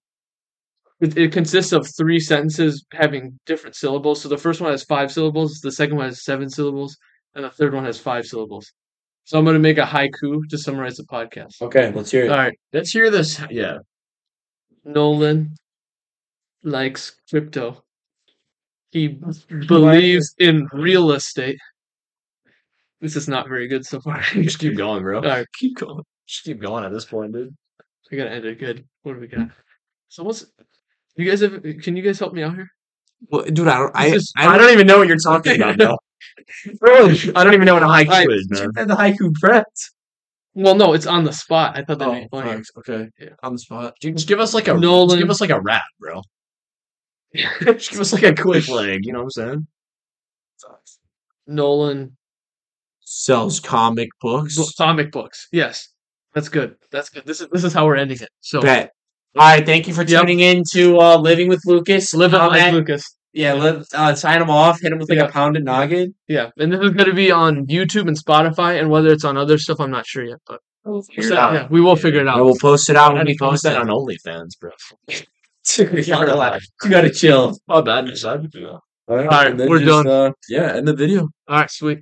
it, it consists of three sentences having different syllables. So the first one has five syllables, the second one has seven syllables, and the third one has five syllables. So I'm going to make a haiku to summarize the podcast. Okay, let's hear it. All right, Let's hear this. Yeah. Nolan likes crypto. He believes in real estate. This is not very good so far. [laughs] Just keep going, bro. All right, keep going. Just keep going at this point, dude. I gotta end it good. What do we got? So what's you guys have? Can you guys help me out here? Well, dude, I don't. I- I, I I don't even know what you're talking about, [laughs] bro. Bro, I don't even know what a haiku Alright, is, man. the haiku prepped. Well, no, it's on the spot. I thought that'd Oh, be funny. thanks. Okay. Yeah. On the spot. Dude, just give us like a just Nolan- give us like a rap, bro. [laughs] Just give us like a quick leg. You know what I'm saying? Nolan Sells comic books. comic books. Yes, that's good. That's good. This is this is how we're ending it. So Bet. All right. Thank you for Yep. tuning in to uh, Living with Lukas. live it Um, like Lukas. Yeah, live, uh, sign him off. Hit him with like Yeah. a pounded noggin. Yeah, and this is going to be on YouTube and Spotify, and whether it's on other stuff, I'm not sure yet. But Figure it out. yeah, we will figure it I out. will post it out when How we you post post that it. on OnlyFans, bro? [laughs] you gotta laugh. You gotta chill. Oh, bad. son. All right, and we're just, done. Uh, yeah, end the video. All right, sweet.